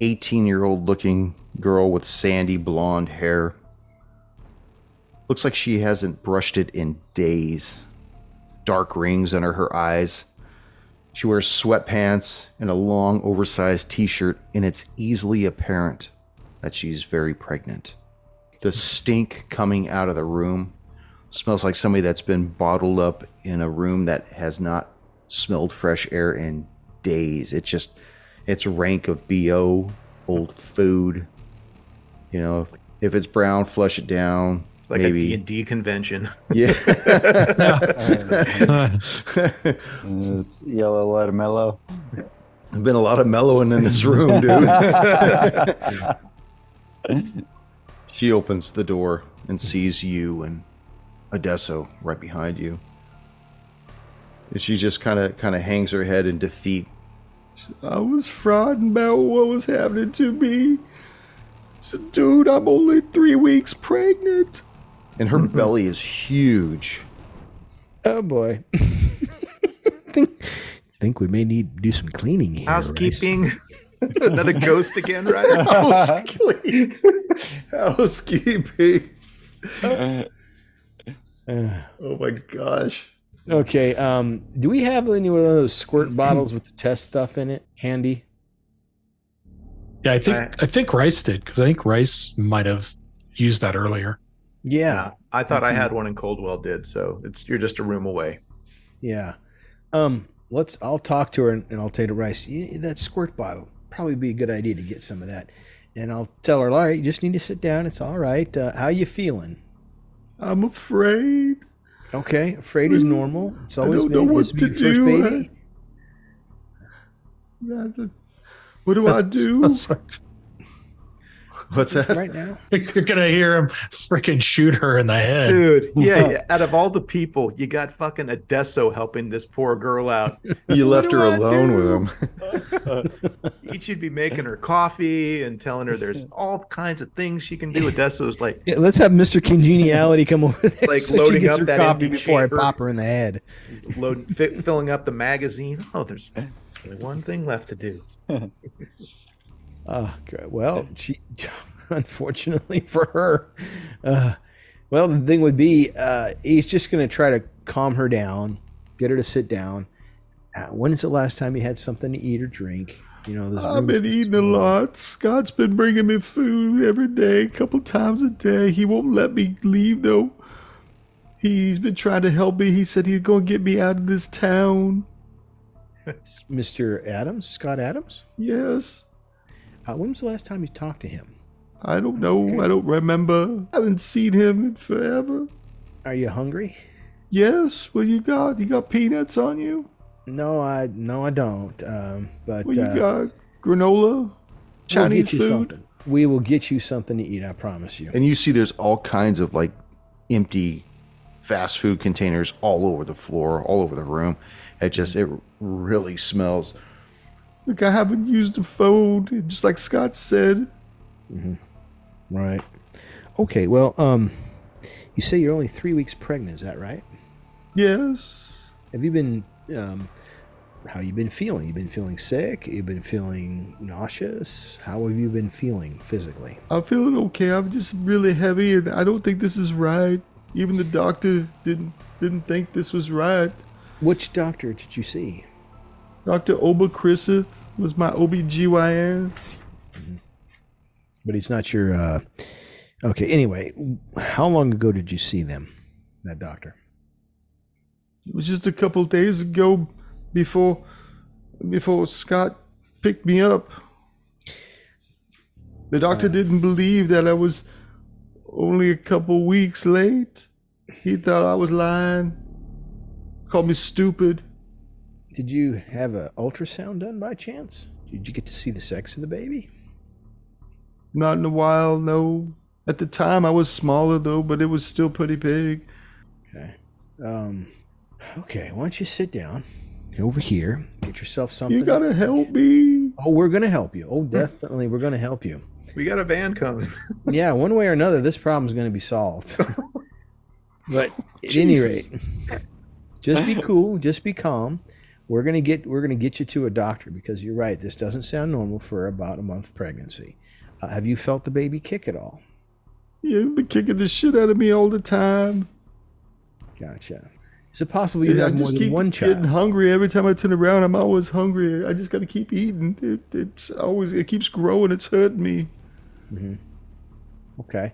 18 year old looking girl with sandy blonde hair. Looks like she hasn't brushed it in days. Dark rings under her eyes. She wears sweatpants and a long, oversized t shirt, and it's easily apparent that she's very pregnant. The stink coming out of the room smells like somebody that's been bottled up in a room that has not smelled fresh air in days. It's just, it's rank of BO, old food. You know, if, if it's brown, flush it down. Like Maybe. a D&D convention. Yeah. [LAUGHS] Uh, it's yellow watermelon. There's been a lot of mellowing in this room, dude. [LAUGHS] she opens the door and sees you and Adesso right behind you. And she just kind of kind of hangs her head in defeat. She- I was frightened about what was happening to me. She said, Dude, I'm only three weeks pregnant. And her belly is huge. Oh boy. [LAUGHS] think, think we may need to do some cleaning here. Rice. Housekeeping. [LAUGHS] Another ghost again, right? [LAUGHS] Housekeeping. Housekeeping. Uh, [SIGHS] Oh my gosh. okay. Um, do we have any one of those squirt [CLEARS THROAT] bottles with the test stuff in it handy? Yeah, I think I- I think Rice did because I think Rice might have used that earlier. Yeah. I thought I had one and Coldwell did, so it's you're just a room away. Yeah. Um, let's. I'll talk to her and, and I'll take to Rice. "Yeah, That squirt bottle probably be a good idea to get some of that. And I'll tell her, all right, you just need to sit down. It's all right. Uh, how you feeling? I'm afraid. Okay, afraid is normal. It's I always don't been know what this will be to your first do. baby. What do I [LAUGHS] do? [LAUGHS] What's that? right now. You're gonna hear him freaking shoot her in the head. Dude, yeah, [LAUGHS] yeah, out of all the people, you got fucking Adesso helping this poor girl out. [LAUGHS] You left her I alone do? with him. Each should be making her coffee and telling her there's all kinds of things she can do. Adesso's like, Yeah, let's have Mr. Congeniality come over there. Like so loading up her that coffee empty before chamber. I pop her in the head. he's loading, fi- filling up the magazine. Oh, there's only one thing left to do. Good. well, she, [LAUGHS] unfortunately for her, uh, well, the thing would be, uh, he's just going to try to calm her down, get her to sit down. Uh, when is the last time you had something to eat or drink? You know, this I've been eating a lot. Scott's been bringing me food every day, a couple times a day. He won't let me leave though. He's been trying to help me. He said he's gonna get me out of this town. Mr. Adams, Scott Adams. Yes. Uh, when was the last time you talked to him? I don't know. I don't remember. I haven't seen him in forever. Are you hungry? Yes. What you got? You got peanuts on you? No, I no, I don't. Um, but What you uh, got? Granola? we'll Chinese get you food? something. We will get you something to eat. I promise you. And you see there's all kinds of like empty fast food containers all over the floor, all over the room. It just it really smells. Look, I haven't used the phone, just like Scott said. Right. Okay. Well, um, you say you're only three weeks pregnant. Is that right? Yes. Have you been um, how you been feeling? You been feeling sick? You been feeling nauseous? How have you been feeling physically? I'm feeling okay. I'm just really heavy and I don't think this is right. Even the doctor didn't didn't think this was right. Which doctor did you see? Dr. Oba Chrisith was my OBGYN. But he's not your. Uh... Okay. Anyway, how long ago did you see them? That doctor. It was just a couple days ago before before Scott picked me up. The doctor didn't believe that I was only a couple weeks late. He thought I was lying. Called me stupid. Did you have an ultrasound done by chance? Did you get to see the sex of the baby? Not in a while, no. At the time I was smaller though, but it was still pretty big. Okay. Um. Okay. Why don't you sit down over here? Get yourself something. You gotta help me. Oh, we're gonna help you. Oh, definitely, we're gonna help you. We got a van coming. [LAUGHS] Yeah, one way or another, this problem's gonna be solved. [LAUGHS] but at any rate, just be cool. Just be calm. We're gonna get we're gonna get you to a doctor because you're right. This doesn't sound normal for about a month pregnancy. Uh, have you felt the baby kick at all? Yeah, been kicking the shit out of me all the time. Gotcha. Is it possible you I have more just than keep one getting hungry every time I turn around. I'm always hungry. I just got to keep eating. It, it's always it keeps growing. It's hurting me. Mhm. Okay.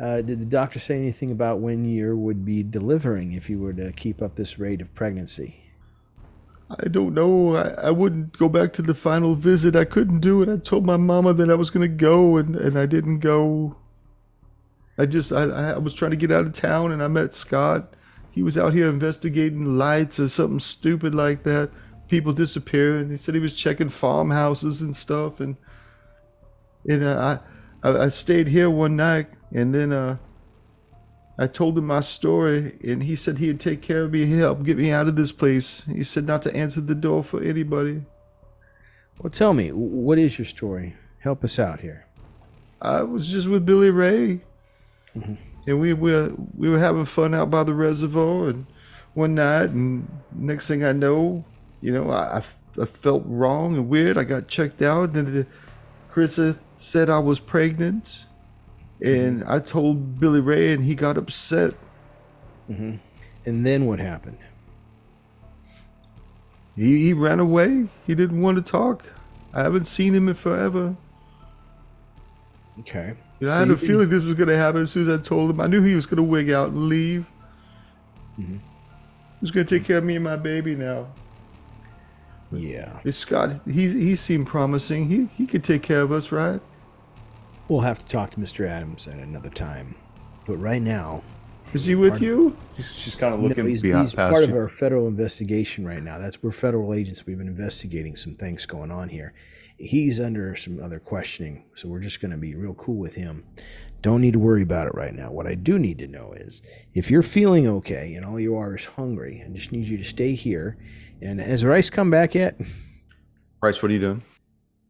Uh, did the doctor say anything about when you would be delivering if you were to keep up this rate of pregnancy? I don't know. I, I wouldn't go back to the final visit. I couldn't do it. I told my mama that I was gonna go, and, and I didn't go. I just I, I was trying to get out of town, and I met Scott. He was out here investigating lights or something stupid like that. People disappearing. He said he was checking farmhouses and stuff, and and uh, I, I I stayed here one night, and then uh. I told him my story, and he said he'd take care of me, help get me out of this place. He said not to answer the door for anybody. Well, tell me, what is your story? Help us out here. I was just with Billy Ray, mm-hmm. and we were we were having fun out by the reservoir, and one night, and next thing I know, you know, I, I felt wrong and weird. I got checked out, and the, Carissa said I was pregnant, and I told Billy Ray, and he got upset. And then what happened? He, he ran away. He didn't want to talk. I haven't seen him in forever. Okay. You know, So I had you a feeling this was going to happen as soon as I told him. I knew he was going to wig out and leave. Mm-hmm. He was going to take care of me and my baby now. Yeah. Hey, Scott, he, he seemed promising. He, he could take care of us, right? We'll have to talk to Mr. Adams at another time. But right now, Is he with you? She's, she's kind of no, looking he's, behind, he's past part of our federal investigation right now. That's we're federal agents. We've been investigating some things going on here. He's under some other questioning, so we're just going to be real cool with him. Don't need to worry about it right now. What I do need to know is if you're feeling okay and all you are is hungry, I just need you to stay here. And has Rice come back yet? Rice, what are you doing?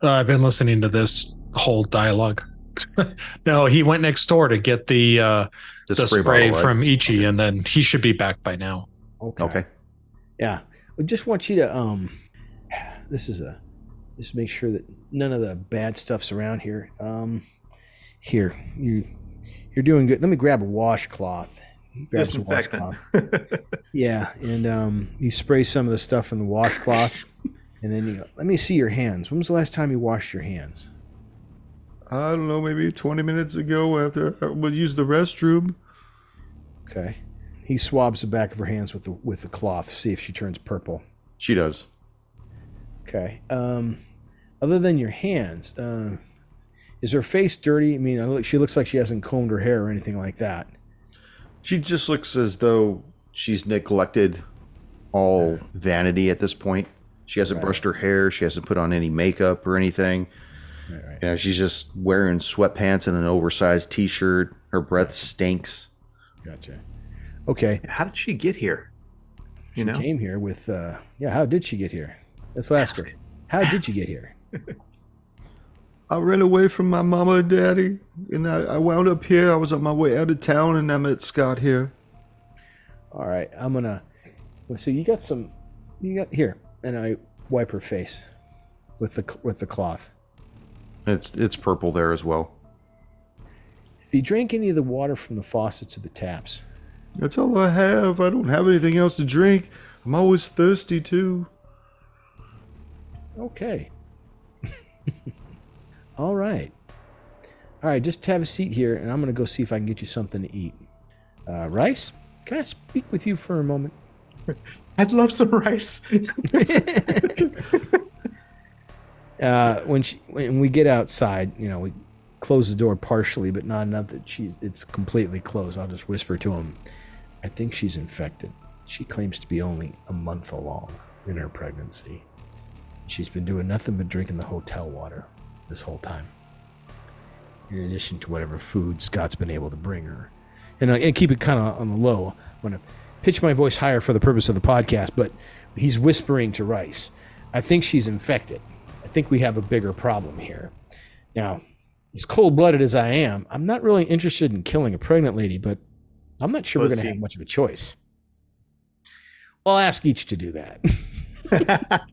Uh, I've been listening to this whole dialogue. [LAUGHS] no, he went next door to get the uh, The, the spray, bottle, right? from Ichi, and then he should be back by now. Okay. Yeah. We just want you to um this is a just make sure that none of the bad stuff's around here. Um here, you you're doing good. Let me grab a washcloth. Grab some washcloth. Yeah, and um you spray some of the stuff in the washcloth [LAUGHS] and then you let me see your hands. When was the last time you washed your hands? I don't know, maybe 20 minutes ago after I would use the restroom. Okay. He swabs the back of her hands with the with the cloth, see if she turns purple. She does. Okay. Um, other than your hands, uh, is her face dirty? I mean, she looks like she hasn't combed her hair or anything like that. She just looks as though she's neglected all vanity at this point. She hasn't brushed her hair. She hasn't put on any makeup or anything. Right, right. You know, she's just wearing sweatpants and an oversized T-shirt. Her breath stinks. Gotcha. Okay. How did she get here? You She know, came here with. Uh, yeah. How did she get here? Let's ask her. How did you get here? [LAUGHS] I ran away from my mama and daddy, and I, I wound up here. I was on my way out of town, and I met Scott here. All right. I'm gonna. So you got some. You got here, and I wipe her face with the with the cloth. It's it's purple there as well. If you drank any of the water from the faucets or the taps, That's all I have. I don't have anything else to drink. I'm always thirsty too. Okay. [LAUGHS] All right. All right, just have a seat here, and I'm going to go see if I can get you something to eat. Uh, Rice, can I speak with you for a moment? [LAUGHS] I'd love some rice. [LAUGHS] Uh, when she, when we get outside, you know, we close the door partially, but not enough that she's it's completely closed. I'll just whisper to him, "I think she's infected. She claims to be only a month along in her pregnancy. She's been doing nothing but drinking the hotel water this whole time, in addition to whatever food Scott's been able to bring her. And, I, and keep it kind of on the low. I'm going to pitch my voice higher for the purpose of the podcast, but he's whispering to Rice. I think she's infected. I think we have a bigger problem here. Now, as cold blooded as I am, I'm not really interested in killing a pregnant lady, but I'm not sure we're going to have much of a choice. I'll ask each to do that. [LAUGHS]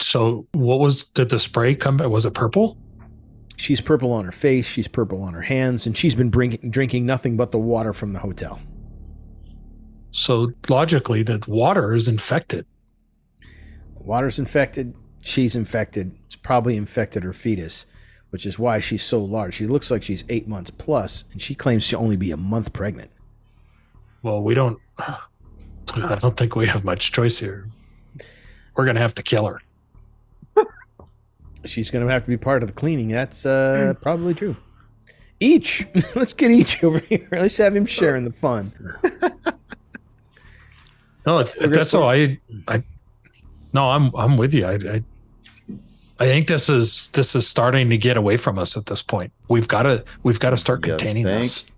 So what was did the spray come back? Was it purple? She's purple on her face, she's purple on her hands, and she's been bring- drinking nothing but the water from the hotel. So logically, the water is infected. Water's infected, she's infected. It's probably infected her fetus, which is why she's so large. She looks like she's eight months plus, and she claims to only be a month pregnant. Well, we don't. I don't think we have much choice here. We're gonna have to kill her. [LAUGHS] She's going to have to be part of the cleaning. That's uh, probably true. Each. [LAUGHS] Let's get each over here. Let's have him sharing the fun. [LAUGHS] No, gonna that's all. I, I, no, I'm, I'm with you. I, I, I think this is this is starting to get away from us at this point. We've got to, we've got to start containing think? this.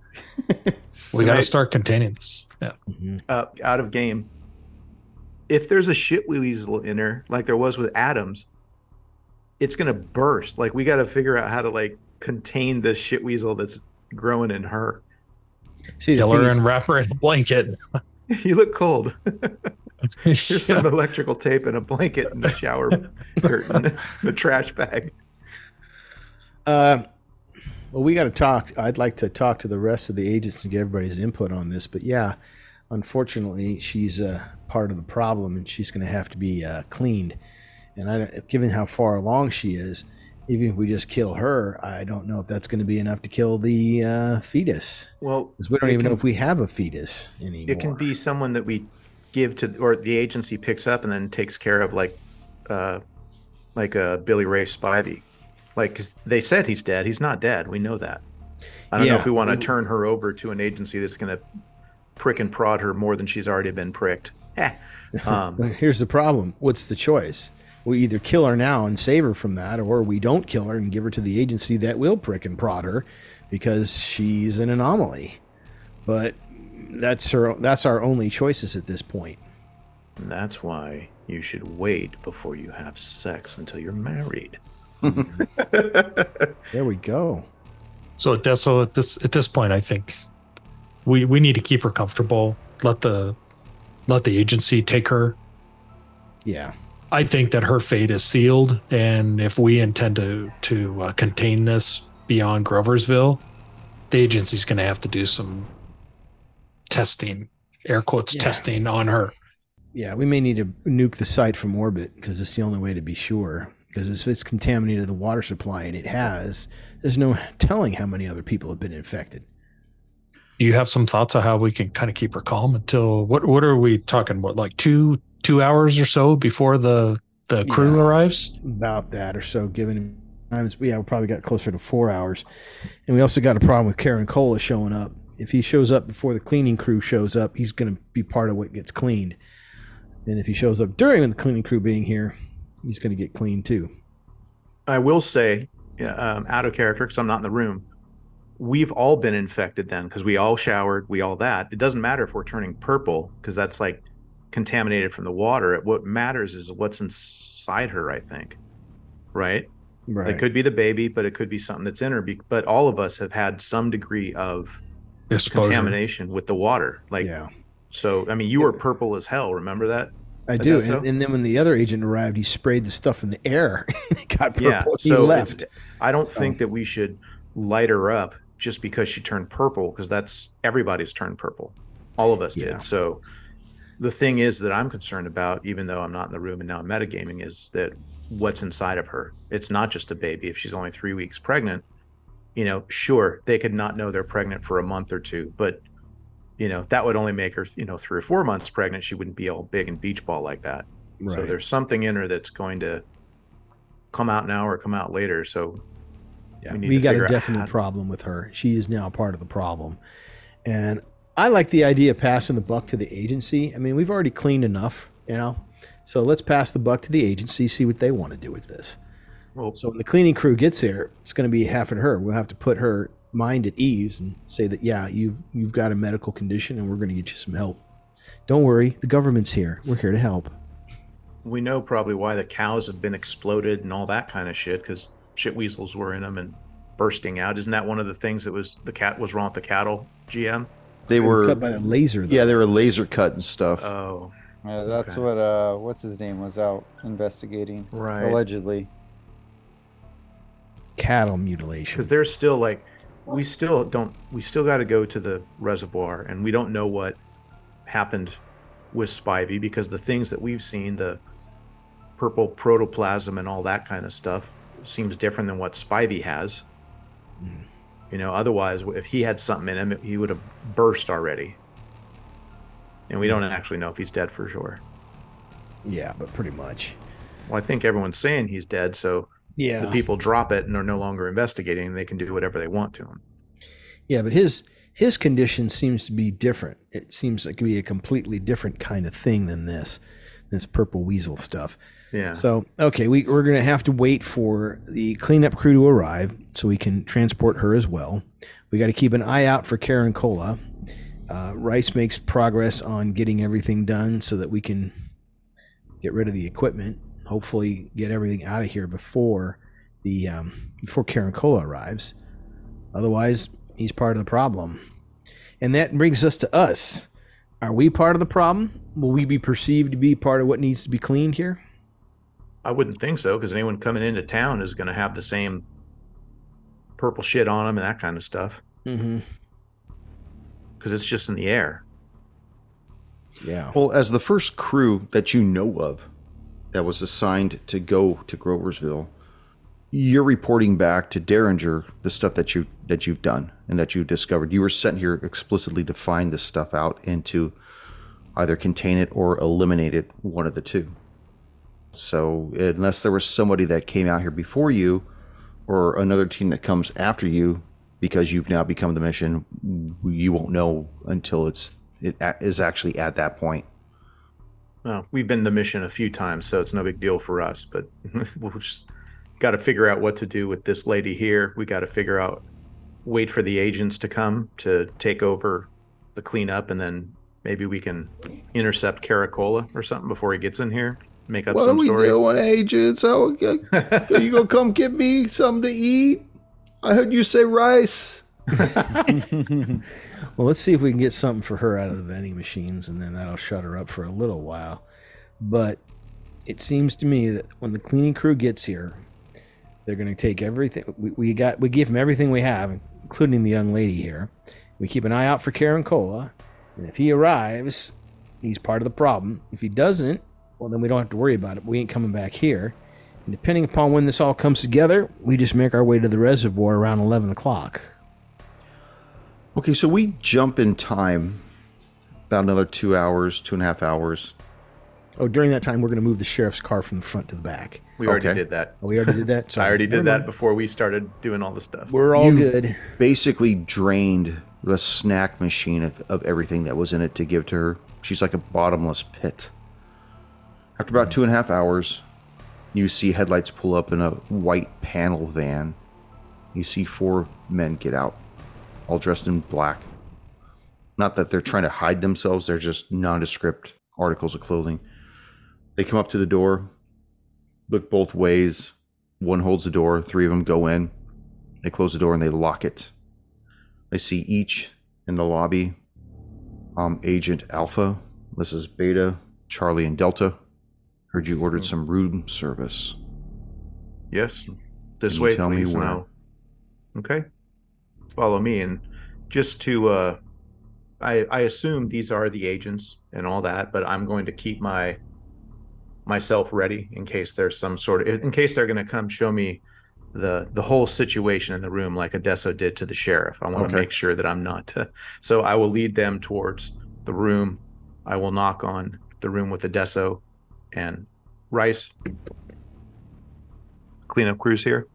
[LAUGHS] We got to Right. start containing this. Yeah. uh, out of game. If there's a shit weasel in her, like there was with Adams, it's gonna burst. Like we got to figure out how to like contain the shit weasel that's growing in her. See, the Kill thing her and wrap her in a blanket. [LAUGHS] [LAUGHS] you look cold. [LAUGHS] Here's Yeah. some electrical tape and a blanket and the shower [LAUGHS] curtain, [LAUGHS] the trash bag. Uh, well, we got to talk. I'd like to talk to the rest of the agents and get everybody's input on this. But yeah, unfortunately, she's uh, part of the problem, and she's going to have to be uh, cleaned. And I, don't- given how far along she is, even if we just kill her, I don't know if that's going to be enough to kill the uh, fetus. Well, 'Cause we don't even know if we have a fetus anymore. it can be someone that we give to or the agency picks up and then takes care of like uh like uh billy ray spivey like 'cause they said he's dead he's not dead we know that i don't know if we want to turn her over to an agency that's going to prick and prod her more than she's already been pricked Eh. [LAUGHS] um here's the problem. What's the choice? We either kill her now and save her from that, or we don't kill her and give her to the agency that will prick and prod her because she's an anomaly. But that's her. That's our only choices at this point. and that's why you should wait before you have sex until you're married [LAUGHS] There we go. So at this, so at this at this point, I think we we need to keep her comfortable. Let the let the agency take her. Yeah. I think that her fate is sealed, and if we intend to to uh, contain this beyond Groversville, the agency's going to have to do some testing, air quotes Yeah. testing on her. Yeah. We may need to nuke the site from orbit because it's the only way to be sure. Because if it's contaminated the water supply, and it has, there's no telling how many other people have been infected. Do you have some thoughts on how we can kind of keep her calm until what? What are we talking? What like two two hours or so before the the crew Yeah. arrives? about that or so given times yeah we probably got closer to four hours and we also got a problem with Caracola showing up if he shows up before the cleaning crew shows up he's going to be part of what gets cleaned and if he shows up during the cleaning crew being here he's going to get cleaned too I will say, um, out of character because I'm not in the room. We've all been infected then because we all showered, we all that. It doesn't matter if we're turning purple because that's like contaminated from the water. What matters is what's inside her. I think, right? right It could be the baby, but it could be something that's in her. But all of us have had some degree of Exposure. contamination with the water. Like, yeah so I mean, you were purple as hell. Remember that? i do so. and, and then when the other agent arrived he sprayed the stuff in the air [LAUGHS] it got purple Yeah. he So left I don't So- think that we should light her up just because she turned purple, because that's everybody's turned purple. All of us Yeah. did. So the thing is that I'm concerned about, even though I'm not in the room and now I'm metagaming, is that what's inside of her. It's not just a baby. If she's only three weeks pregnant, you know, sure, they could not know they're pregnant for a month or two, but you know, that would only make her, you know, three or four months pregnant. She wouldn't be all big and beach ball like that. So there's something in her that's going to come out now or come out later. So Yeah, We we, got a definite problem with her. She is now part of the problem. And I like the idea of passing the buck to the agency. I mean, we've already cleaned enough, you know? So let's pass the buck to the agency, see what they want to do with this. Well, So when the cleaning crew gets there, it's going to be half of her. We'll have to put her mind at ease and say that, yeah, you've, you've got a medical condition and we're going to get you some help. Don't worry, the government's here. We're here to help. we know probably why the cows have been exploded and all that kind of shit because shit weasels were in them and bursting out. Isn't that one of the things that was the cat was wrong with the cattle GM? They They were were, cut by the laser. Though. yeah, they were laser cut and stuff. Oh, Uh, that's Okay. what uh, what's his name was out investigating Right. allegedly. Cattle mutilation. Because there's still like, we still don't, we still got to go to the reservoir and we don't know what happened with Spivey because the things that we've seen, the purple protoplasm and all that kind of stuff, seems different than what Spivey has. Mm. You know, otherwise, if he had something in him, he would have burst already. And we don't actually know if he's dead for sure. Yeah, but pretty much. Well, I think everyone's saying he's dead, so Yeah. the people drop it and are no longer investigating. They can do whatever they want to him. Yeah, but his his condition seems to be different. It seems like to be a completely different kind of thing than this, this purple weasel stuff. Yeah. So okay, we we're gonna have to wait for the cleanup crew to arrive so we can transport her as well. We got to keep an eye out for Caracola. Uh, Rice makes progress on getting everything done so that we can get rid of the equipment. Hopefully, get everything out of here before the um, before Caracola arrives. Otherwise, he's part of the problem. And that brings us to us. Are we part of the problem? Will we be perceived to be part of what needs to be cleaned here? I wouldn't think so because anyone coming into town is going to have the same purple shit on them and that kind of stuff Mm-hmm. because it's just in the air. Yeah. Well, as the first crew that you know of that was assigned to go to Groversville, you're reporting back to Derringer the stuff that you that you've done and that you've discovered. You were sent here explicitly to find this stuff out and to either contain it or eliminate it, one of the two. So unless there was somebody that came out here before you, or another team that comes after you, because you've now become the mission, you won't know until it's it is actually at that point. Well, we've been the mission a few times, so it's no big deal for us. But [LAUGHS] we'll just got to figure out what to do with this lady here. We got to figure out, wait for the agents to come to take over the cleanup, and then maybe we can intercept Caracola or something before he gets in here. Make up What are we doing, agents? Oh, uh, are [LAUGHS] you gonna come get me something to eat? I heard you say rice. [LAUGHS] Well, let's see if we can get something for her out of the vending machines, and then that'll shut her up for a little while. But it seems to me that when the cleaning crew gets here, they're going to take everything we, we got. We give them everything we have, including the young lady here. We keep an eye out for Caracola, and if he arrives, he's part of the problem. If he doesn't, well, then we don't have to worry about it. We ain't coming back here. And depending upon when this all comes together, we just make our way to the reservoir around eleven o'clock. Okay, so we jump in time about another two hours, two and a half hours. Oh, during that time, we're going to move the sheriff's car from the front to the back. we already Okay. did that. Oh, we already did that. [LAUGHS] I Sorry. already did Never that mind. before we started doing all the stuff. We're all You- good. Basically drained the snack machine of, of everything that was in it to give to her. She's like a bottomless pit. After about two and a half hours, you see headlights pull up in a white panel van. You see four men get out, all dressed in black. Not that they're trying to hide themselves, they're just nondescript articles of clothing. They come up to the door, look both ways. One holds the door, three of them go in. They close the door and they lock it. They see each in the lobby. Um, Agent Alpha, this is Beta, Charlie, and Delta. Heard you ordered some room service. Yes. This way, tell me please. where? Now. Okay. Follow me, and just to, uh, I I assume these are the agents and all that, but I'm going to keep my myself ready in case there's some sort of in case they're going to come show me the the whole situation in the room like Adesso did to the sheriff. I want Okay. to make sure that I'm not. [LAUGHS] so I will lead them towards the room. I will knock on the room with Adesso and Rice. Cleanup crews here,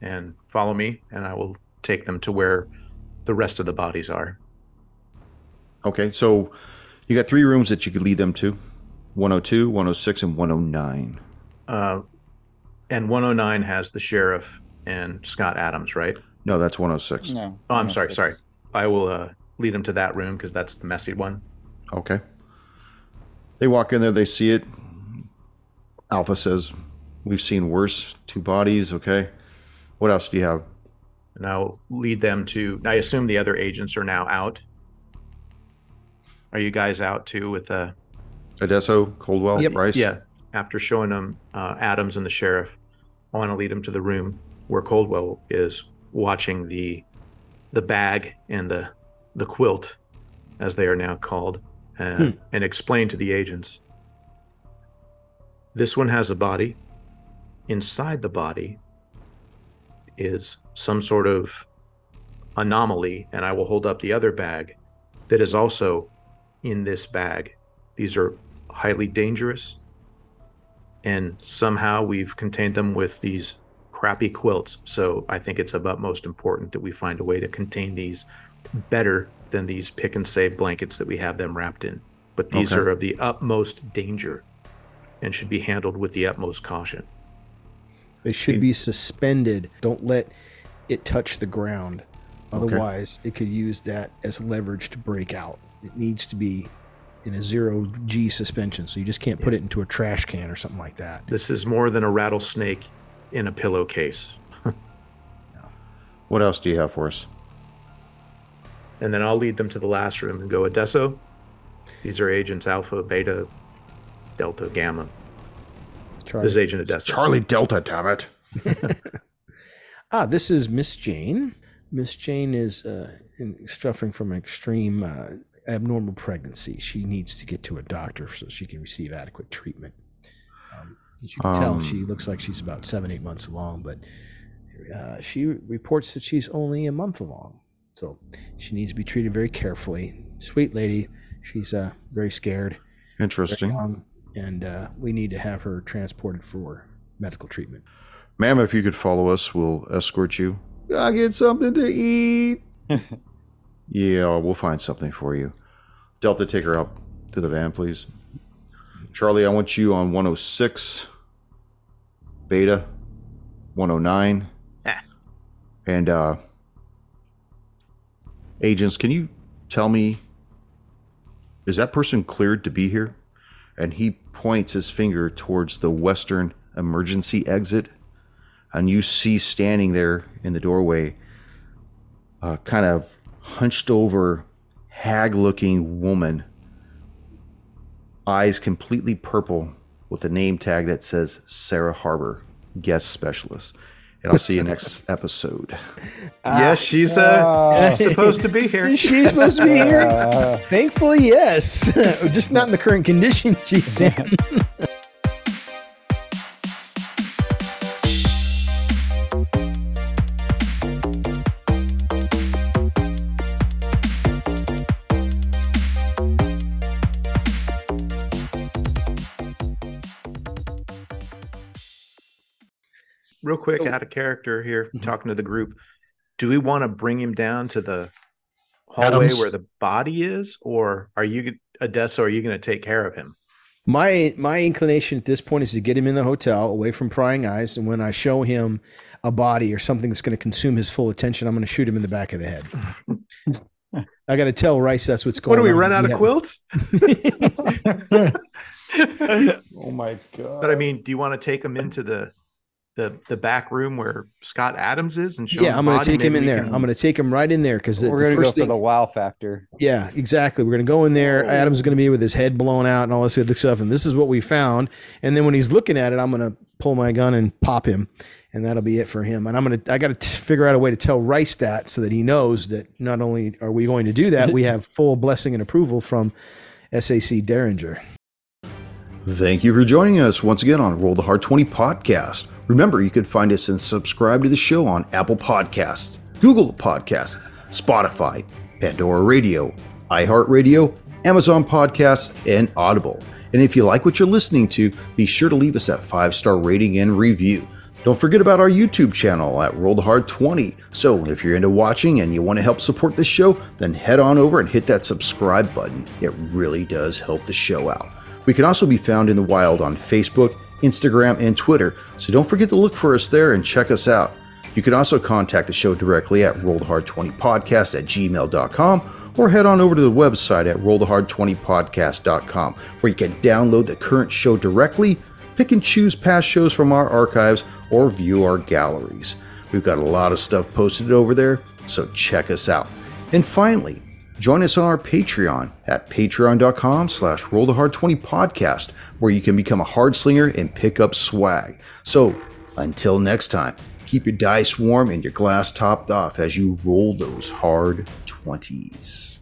and follow me, and I will take them to where the rest of the bodies are. Okay, so you got three rooms that you could lead them to 102, 106, and 109. Uh, and 109 has the sheriff and Scott Adams, right? No, that's 106. No. Oh, I'm no, sorry, sorry. I will uh, lead them to that room because that's the messy one. Okay. They walk in there, they see it. Alpha says, We've seen worse. Two bodies, okay. What else do you have? And I'll lead them to. I assume the other agents are now out. Are you guys out too with uh, Adesso, Coldwell, Yep. Rice. Yeah. After showing them uh, Adams and the sheriff, I want to lead them to the room where Coldwell is watching the the bag and the the quilt, as they are now called, uh, Hmm. and explain to the agents. This one has a body. Inside the body is some sort of anomaly, and I will hold up the other bag that is also in this bag. These are highly dangerous, and somehow we've contained them with these crappy quilts. So I think it's of utmost important that we find a way to contain these better than these pick and save blankets that we have them wrapped in. But these Okay. are of the utmost danger and should be handled with the utmost caution. They should be suspended. Don't let it touch the ground. Otherwise, it could use that as leverage to break out. It needs to be in a zero G suspension, so you just can't put it into a trash can or something like that. This is more than a rattlesnake in a pillowcase. [LAUGHS] What else do you have for us? And then I'll lead them to the last room and go, Adesso, these are agents Alpha, Beta, Delta, Gamma. Charlie. This is Agent Adesso. Charlie Delta, damn it. [LAUGHS] Ah, this is Miss Jane. Miss Jane is uh, in, suffering from an extreme uh, abnormal pregnancy. She needs to get to a doctor so she can receive adequate treatment. Um, as you can tell, Um, she looks like she's about seven, eight months along, but uh, she reports that she's only a month along. So she needs to be treated very carefully. Sweet lady, she's uh, very scared, very Interesting. young, and uh, we need to have her transported for medical treatment. Ma'am, if you could follow us, we'll escort you. I get something to eat. [LAUGHS] yeah, we'll find something for you. Delta, take her up to the van, please. Charlie, I want you on 106. Beta, 109. Ah. And, uh, agents, can you tell me, is that person cleared to be here? And he points his finger towards the western emergency exit and you see standing there in the doorway a kind of hunched over hag looking woman eyes completely purple with a name tag that says sarah harbor guest specialist and i'll see you next [LAUGHS] episode yes, she's uh, supposed to be here. She's supposed to be here. [LAUGHS] Uh, [LAUGHS] Thankfully, yes. Just not in the current condition she's in. Real quick, Oh. out of character here, Mhm. talking to the group. Do we want to bring him down to the hallway Adams? where the body is, or are you, Adesso, are you going to take care of him? My my inclination at this point is to get him in the hotel, away from prying eyes, and when I show him a body or something that's going to consume his full attention, I'm going to shoot him in the back of the head. [LAUGHS] I got to tell Rice that's what's going on. What going do we on. run out of quilts? [LAUGHS] [LAUGHS] oh my god! But I mean, do you want to take him into the the the back room where Scott Adams is and show Yeah, him I'm going to take him in there. can- I'm going to take him right in there because the, we're the gonna go first for thing, the wow factor. Yeah, exactly. We're going to go in there. Adam's is going to be with his head blown out and all this other stuff. And this is what we found. And then when he's looking at it, I'm going to pull my gun and pop him. And that'll be it for him. And I'm going to, I got to figure out a way to tell Rice that so that he knows that not only are we going to do that, we have full blessing and approval from SAC Derringer. Thank you for joining us once again on Roll the Hard 20 podcast. Remember, you can find us and subscribe to the show on Apple Podcasts, Google Podcasts, Spotify, Pandora Radio, iHeartRadio, Amazon Podcasts, and Audible. And if you like what you're listening to, be sure to leave us that five star rating and review. Don't forget about our YouTube channel at Roll the Hard 20. So if you're into watching and you want to help support the show, then head on over and hit that subscribe button. It really does help the show out. We can also be found in the wild on Facebook, Instagram, and Twitter, so don't forget to look for us there and check us out. You can also contact the show directly at rollthehard20podcast at gmail.com or head on over to the website at rollthehard20podcast.com where you can download the current show directly, pick and choose past shows from our archives, or view our galleries. We've got a lot of stuff posted over there, so check us out. And finally, Join us on our Patreon at patreon.com slash rollthehard20podcast, where you can become a hard slinger and pick up swag. So, until next time, keep your dice warm and your glass topped off as you roll those hard 20s.